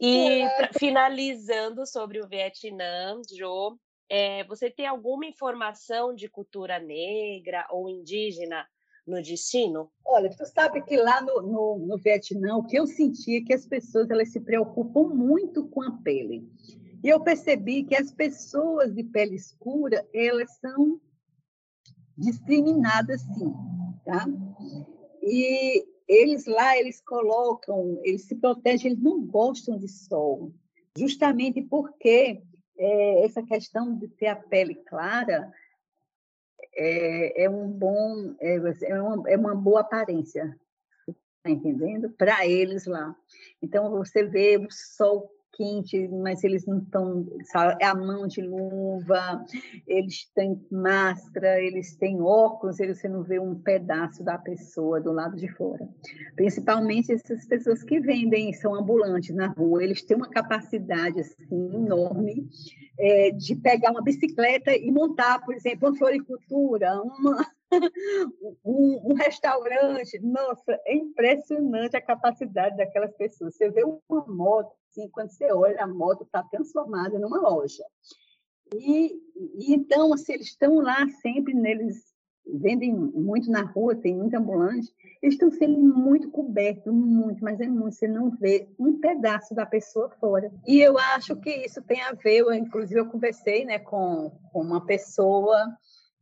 e finalizando sobre o Vietnã, Jo, é, você tem alguma informação de cultura negra ou indígena no destino? Olha, tu sabe que lá no, no, no Vietnã, o que eu sentia é que as pessoas elas se preocupam muito com a pele. E eu percebi que as pessoas de pele escura, elas são discriminadas, sim, tá? E eles lá, eles colocam, eles se protegem, eles não gostam de sol, justamente porque é, essa questão de ter a pele clara é, é um bom, é, é, uma, é uma boa aparência, tá entendendo? Para eles lá. Então, você vê o sol quente, mas eles não estão. É a mão de luva, eles têm máscara, eles têm óculos, eles, você não vê um pedaço da pessoa do lado de fora. Principalmente essas pessoas que vendem, são ambulantes na rua, eles têm uma capacidade assim, enorme é, de pegar uma bicicleta e montar, por exemplo, uma floricultura, uma <laughs> um, um, restaurante, nossa, é impressionante a capacidade daquelas pessoas. Você vê uma moto, assim, quando você olha, a moto está transformada numa loja. E, e então, assim, eles estão lá sempre, neles vendem muito na rua, tem muito ambulante, eles estão sempre muito cobertos, muito, mas é muito, você não vê um pedaço da pessoa fora. E eu acho que isso tem a ver, eu, inclusive eu conversei né, com, com uma pessoa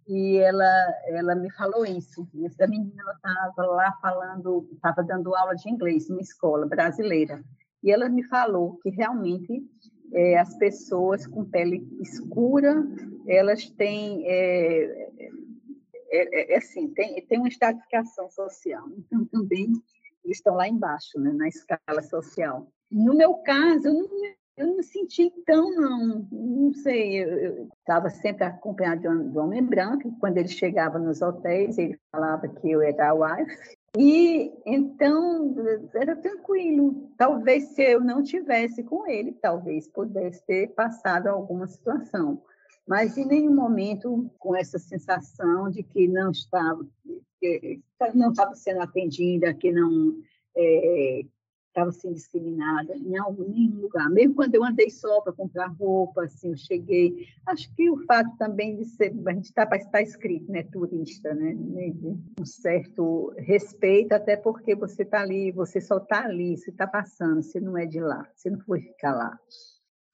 e ela, ela me falou isso. Essa menina estava lá falando, estava dando aula de inglês numa escola brasileira. E ela me falou que realmente é, as pessoas com pele escura, elas têm, é, é, é, assim, tem, tem uma estratificação social. <laughs> Então, também estão lá embaixo, né, na escala social. No meu caso, eu não eu não senti tão, não. Não sei, eu estava sempre acompanhado de um, de um homem branco, quando ele chegava nos hotéis, ele falava que eu era a wife. E então era tranquilo. Talvez se eu não tivesse com ele, talvez pudesse ter passado alguma situação. Mas em nenhum momento com essa sensação de que não estava, que não estava sendo atendida, que não é, estava sendo discriminada em algum nenhum lugar. Mesmo quando eu andei só para comprar roupa, assim, eu cheguei. Acho que o fato também de ser, a gente está está escrito, né, turista, né, um certo respeito, até porque você está ali, você só está ali, você está passando, você não é de lá, você não foi ficar lá.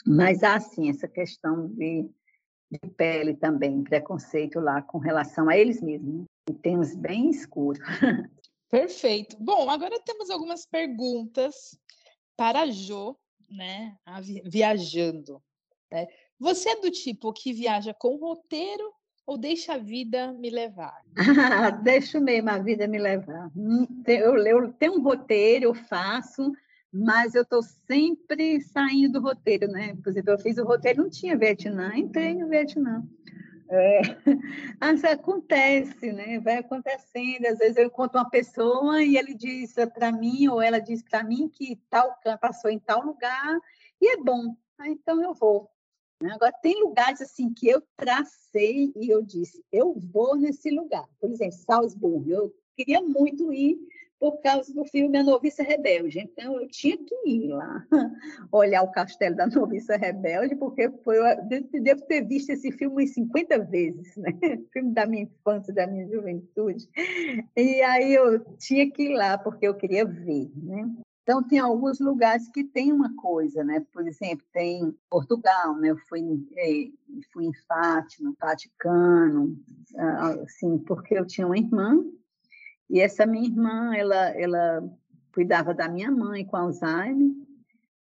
Mas há sim essa questão de, de pele também, preconceito lá com relação a eles mesmos. Né? E tem uns bem escuros. <laughs> Perfeito. Bom, agora temos algumas perguntas para a Jo, né? Viajando. Né? Você é do tipo que viaja com roteiro ou deixa a vida me levar? Ah, <laughs> deixo mesmo a vida me levar. Hum, eu, eu tenho um roteiro, eu faço, mas eu estou sempre saindo do roteiro, né? Por exemplo, eu fiz o roteiro, não tinha Vietnã, entrei no Vietnã. É, <laughs> acontece, né? Vai acontecendo. Às vezes eu encontro uma pessoa e ele diz para mim, ou ela diz para mim que tal passou em tal lugar e é bom. Ah, então eu vou. Agora, tem lugares assim que eu tracei e eu disse, eu vou nesse lugar. Por exemplo, Salzburgo. Eu queria muito ir por causa do filme A Noviça Rebelde. Então, eu tinha que ir lá <laughs> olhar o castelo da Noviça Rebelde, porque foi, devo ter visto esse filme 50 vezes, né? <laughs> filme da minha infância, da minha juventude. E aí eu tinha que ir lá, porque eu queria ver, né? Então, tem alguns lugares que tem uma coisa, né? Por exemplo, tem Portugal, né? Eu fui, eh, fui em Fátima, Vaticano, ah, assim, porque eu tinha uma irmã e essa minha irmã, ela, ela cuidava da minha mãe com Alzheimer.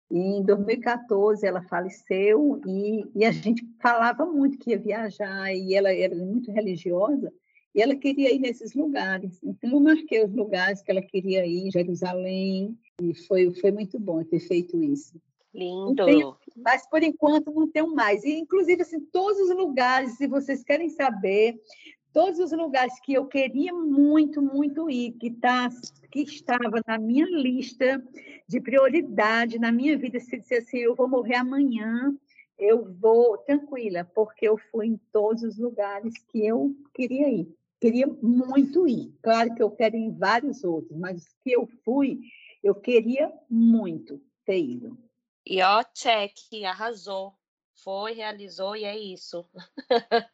E em 2014 ela faleceu e, e a gente falava muito que ia viajar e ela era muito religiosa e ela queria ir nesses lugares. Então eu marquei os lugares que ela queria ir, Jerusalém, e foi foi muito bom ter feito isso. Lindo. Tenho, mas por enquanto não tenho mais. E inclusive assim, todos os lugares, se vocês querem saber, todos os lugares que eu queria muito, muito ir, que, tá, que estava na minha lista de prioridade na minha vida, se disser assim, eu vou morrer amanhã, eu vou tranquila, porque eu fui em todos os lugares que eu queria ir. Queria muito ir. Claro que eu quero ir em vários outros, mas que eu fui, eu queria muito ter ido. E ó, check, arrasou foi, realizou e é isso. <laughs>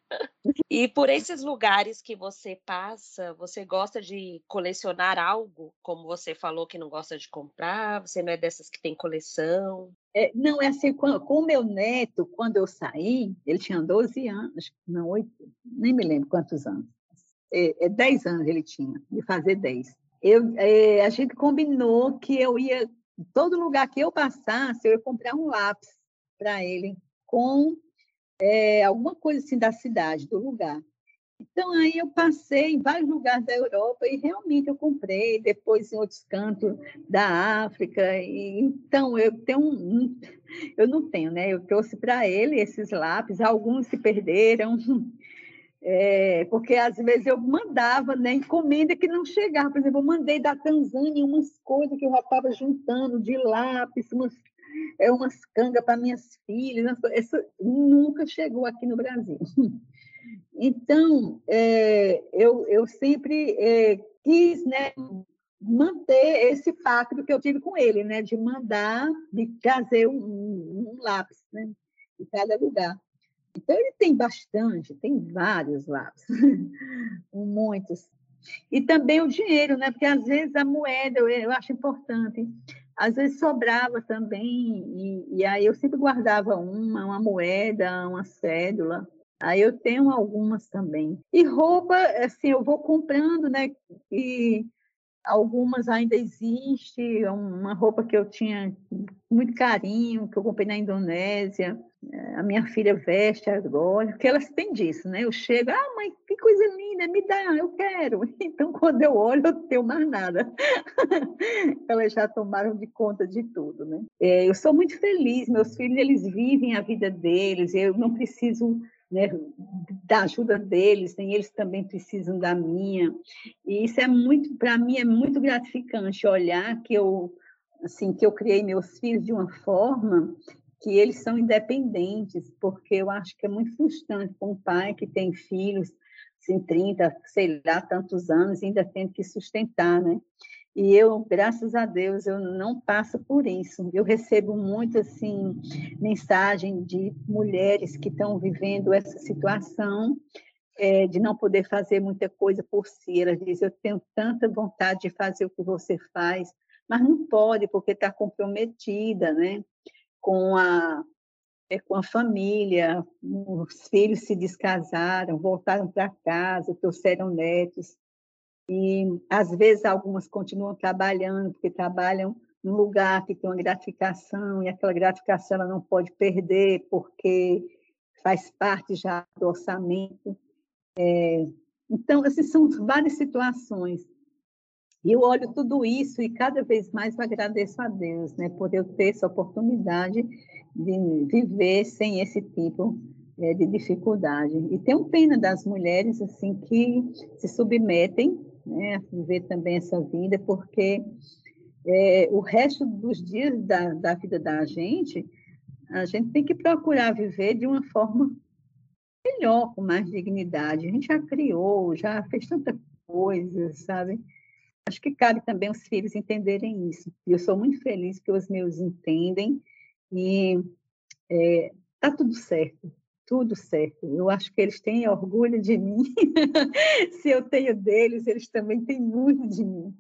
e por esses lugares que você passa, você gosta de colecionar algo? Como você falou que não gosta de comprar, você não é dessas que tem coleção? É, não, é assim, com, o meu neto, quando eu saí, ele tinha 12 anos, não, 8, nem me lembro quantos anos. É, é 10 anos ele tinha, de fazer 10. Eu, é, a gente combinou que eu ia, todo lugar que eu passasse, eu ia comprar um lápis para ele com é, alguma coisa assim da cidade, do lugar. Então, aí eu passei em vários lugares da Europa e realmente eu comprei, depois em outros cantos da África. E, então, eu tenho um, eu não tenho, né? Eu trouxe para ele esses lápis, alguns se perderam, é, <laughs> porque às vezes eu mandava né, encomenda que não chegava. Por exemplo, eu mandei da Tanzânia umas coisas que eu já estava juntando de lápis, umas é umas cangas para minhas filhas. Isso nunca chegou aqui no Brasil. <laughs> Então, é, eu, eu sempre é, quis né, manter esse pacto que eu tive com ele, né, de mandar, de trazer um, um lápis né, em cada lugar. Então, ele tem bastante, tem vários lápis, <laughs> muitos. E também o dinheiro, né? Porque às vezes a moeda eu, eu acho importante às vezes sobrava também, e, e, aí eu sempre guardava uma, uma moeda, uma cédula. Aí eu tenho algumas também. E roupa, assim, eu vou comprando, né? E algumas ainda existem. Uma roupa que eu tinha muito carinho, que eu comprei na Indonésia. É, a minha filha veste agora, porque elas têm disso, né? Eu chego, ah, mãe, que coisa linda, me dá, eu quero. <laughs> Então, quando eu olho, eu não tenho mais nada. <laughs> elas já tomaram de conta de tudo, né? É, eu sou muito feliz, meus filhos, eles vivem a vida deles, eu não preciso né, da ajuda deles, nem eles também precisam da minha. E isso é muito, para mim, é muito gratificante olhar que eu, assim, que eu criei meus filhos de uma forma que eles são independentes, porque eu acho que é muito frustrante para um pai que tem filhos, assim, 30, sei lá, tantos anos, ainda tem que sustentar, né? E eu, graças a Deus, eu não passo por isso. Eu recebo muito assim mensagem de mulheres que estão vivendo essa situação é, de não poder fazer muita coisa por si. Elas dizem: eu tenho tanta vontade de fazer o que você faz, mas não pode porque está comprometida, né? Com a é, com a família, os filhos se descasaram, voltaram para casa, trouxeram netos. E, às vezes, algumas continuam trabalhando, porque trabalham num lugar que tem uma gratificação, e aquela gratificação ela não pode perder, porque faz parte já do orçamento. É, então, assim, são várias situações. E eu olho tudo isso e cada vez mais eu agradeço a Deus, né, por eu ter essa oportunidade de viver sem esse tipo é, de dificuldade. E tenho pena das mulheres assim que se submetem né, viver também essa vida, porque é, o resto dos dias da, da vida da gente, a gente tem que procurar viver de uma forma melhor, com mais dignidade. A gente já criou, já fez tanta coisa, sabe? Acho que cabe também os filhos entenderem isso. E eu sou muito feliz que os meus entendem e é, tá tudo certo tudo certo. Eu acho que eles têm orgulho de mim. <laughs> Se eu tenho deles, eles também têm muito de mim.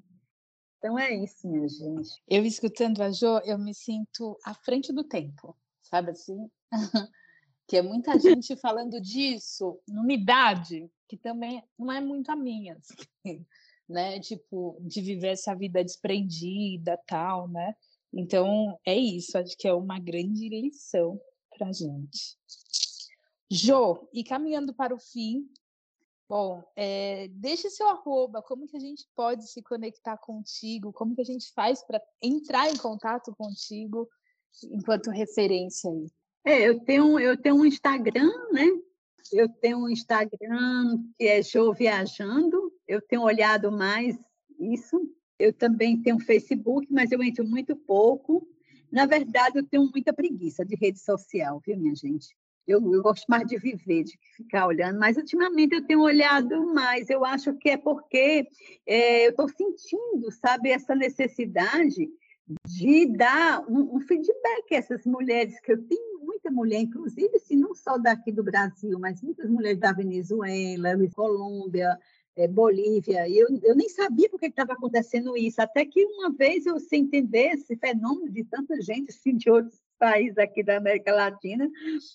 Então é isso, minha gente. Eu escutando a Jo, eu me sinto à frente do tempo, sabe assim? <laughs> que é muita gente falando disso numa idade que também não é muito a minha, assim, <laughs> né? Tipo, de viver essa vida desprendida, tal, né? Então, é isso, acho que é uma grande lição para gente. Jô, e caminhando para o fim, bom, é, deixe seu arroba, como que a gente pode se conectar contigo, como que a gente faz para entrar em contato contigo enquanto referência aí. É, eu tenho, eu tenho um Instagram, né? Eu tenho um Instagram que é Jô Viajando, eu tenho olhado mais isso. Eu também tenho Facebook, mas eu entro muito pouco. Na verdade, eu tenho muita preguiça de rede social, viu, minha gente? Eu, eu, gosto mais de viver, de ficar olhando, mas ultimamente eu tenho olhado mais. Eu acho que é porque é, eu estou sentindo, sabe, essa necessidade de dar um, um, feedback a essas mulheres, que eu tenho muita mulher, inclusive, se não só daqui do Brasil, mas muitas mulheres da Venezuela, Colômbia, é, Bolívia, eu, eu nem sabia por que estava acontecendo isso, até que uma vez eu sem entender esse fenômeno de tanta gente assim, de outros países aqui da América Latina,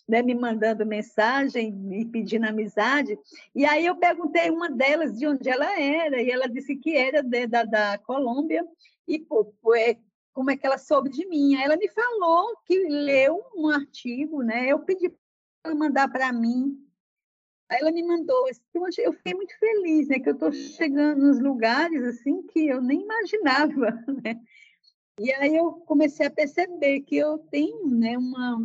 né, me mandando mensagem, me pedindo amizade. E aí eu perguntei uma delas de onde ela era, e ela disse que era de, da, da Colômbia, e pô, como é que ela soube de mim. Aí ela me falou que leu um artigo, né? eu pedi para ela mandar para mim. Aí ela me mandou, eu fiquei muito feliz, né, que eu estou chegando nos lugares assim que eu nem imaginava, <laughs> né? E aí eu comecei a perceber que eu tenho né, uma,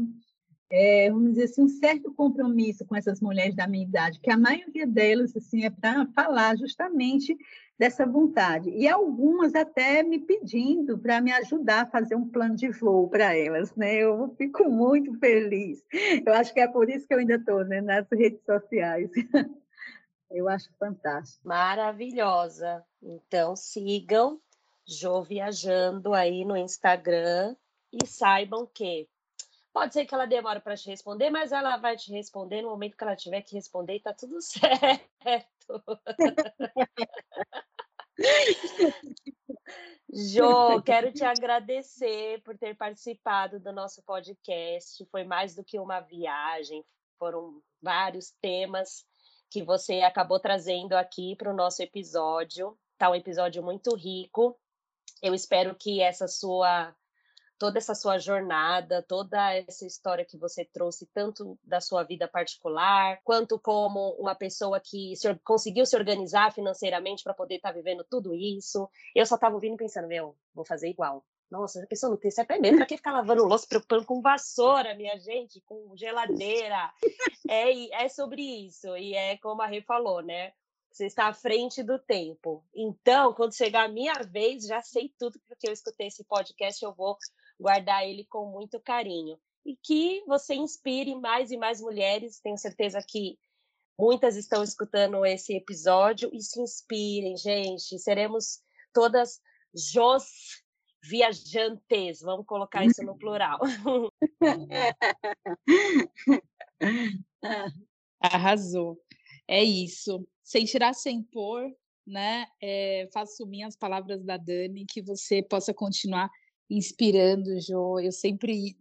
é, vamos dizer assim, um certo compromisso com essas mulheres da minha idade, que a maioria delas assim, é para falar justamente dessa vontade. E algumas até me pedindo para me ajudar a fazer um plano de voo para elas. Né? Eu fico muito feliz. Eu acho que é por isso que eu ainda estou né, nas redes sociais. <laughs> Eu acho fantástico. Maravilhosa. Então, sigam Jo Viajando aí no Instagram e saibam que pode ser que ela demore para te responder, mas ela vai te responder no momento que ela tiver que responder e tá tudo <laughs> certo. Jo, quero te agradecer por ter participado do nosso podcast. Foi mais do que uma viagem, foram vários temas que você acabou trazendo aqui para o nosso episódio. Tá um episódio muito rico. Eu espero que essa sua toda essa sua jornada, toda essa história que você trouxe, tanto da sua vida particular, quanto como uma pessoa que se, conseguiu se organizar financeiramente para poder estar tá vivendo tudo isso. Eu só estava ouvindo e pensando, meu, vou fazer igual. Nossa, a pessoa não tem certo é mesmo. Pra que ficar lavando louça, preocupando com vassoura, minha gente, com geladeira? É, é sobre isso. E é como a Rê falou, né? Você está à frente do tempo. Então, quando chegar a minha vez, já sei tudo, porque eu escutei esse podcast, eu vou guardar ele com muito carinho. E que você inspire mais e mais mulheres. Tenho certeza que muitas estão escutando esse episódio e se inspirem, gente. Seremos todas Jos viajantes, vamos colocar isso no plural. <laughs> Arrasou. É isso. Sem tirar, sem pôr, né? É, faço minhas palavras da Dani, que você possa continuar inspirando, Jo. Eu sempre,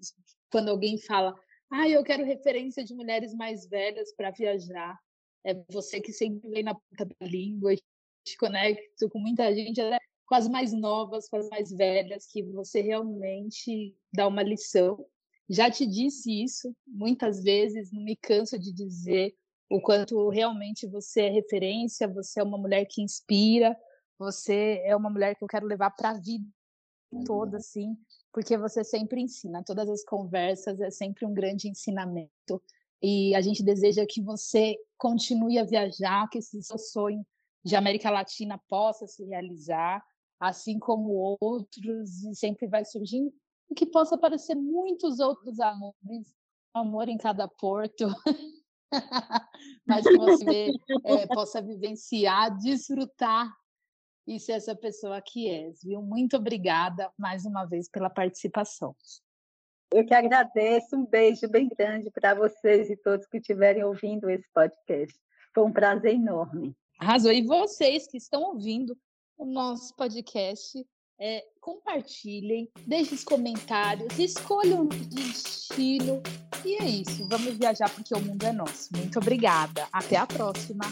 quando alguém fala, ah, eu quero referência de mulheres mais velhas para viajar, é você que sempre vem na ponta da língua, te conecto com muita gente, com as mais novas, com as mais velhas, que você realmente dá uma lição. Já te disse isso muitas vezes, não me canso de dizer o quanto realmente você é referência, você é uma mulher que inspira, você é uma mulher que eu quero levar para a vida toda, assim, porque você sempre ensina, todas as conversas é sempre um grande ensinamento. E a gente deseja que você continue a viajar, que esse seu sonho de América Latina possa se realizar, assim como outros, e sempre vai surgindo, e que possa aparecer muitos outros amores, amor em cada porto, <laughs> <laughs> mas que você é, possa vivenciar, desfrutar e ser essa pessoa que és, viu? Muito obrigada mais uma vez pela participação. Eu que agradeço, um beijo bem grande para vocês e todos que estiverem ouvindo esse podcast. Foi um prazer enorme. Arrasou. E vocês que estão ouvindo, o nosso podcast. É, compartilhem, deixem os comentários, escolham um destino. E é isso. Vamos viajar porque o mundo é nosso. Muito obrigada. Até a próxima.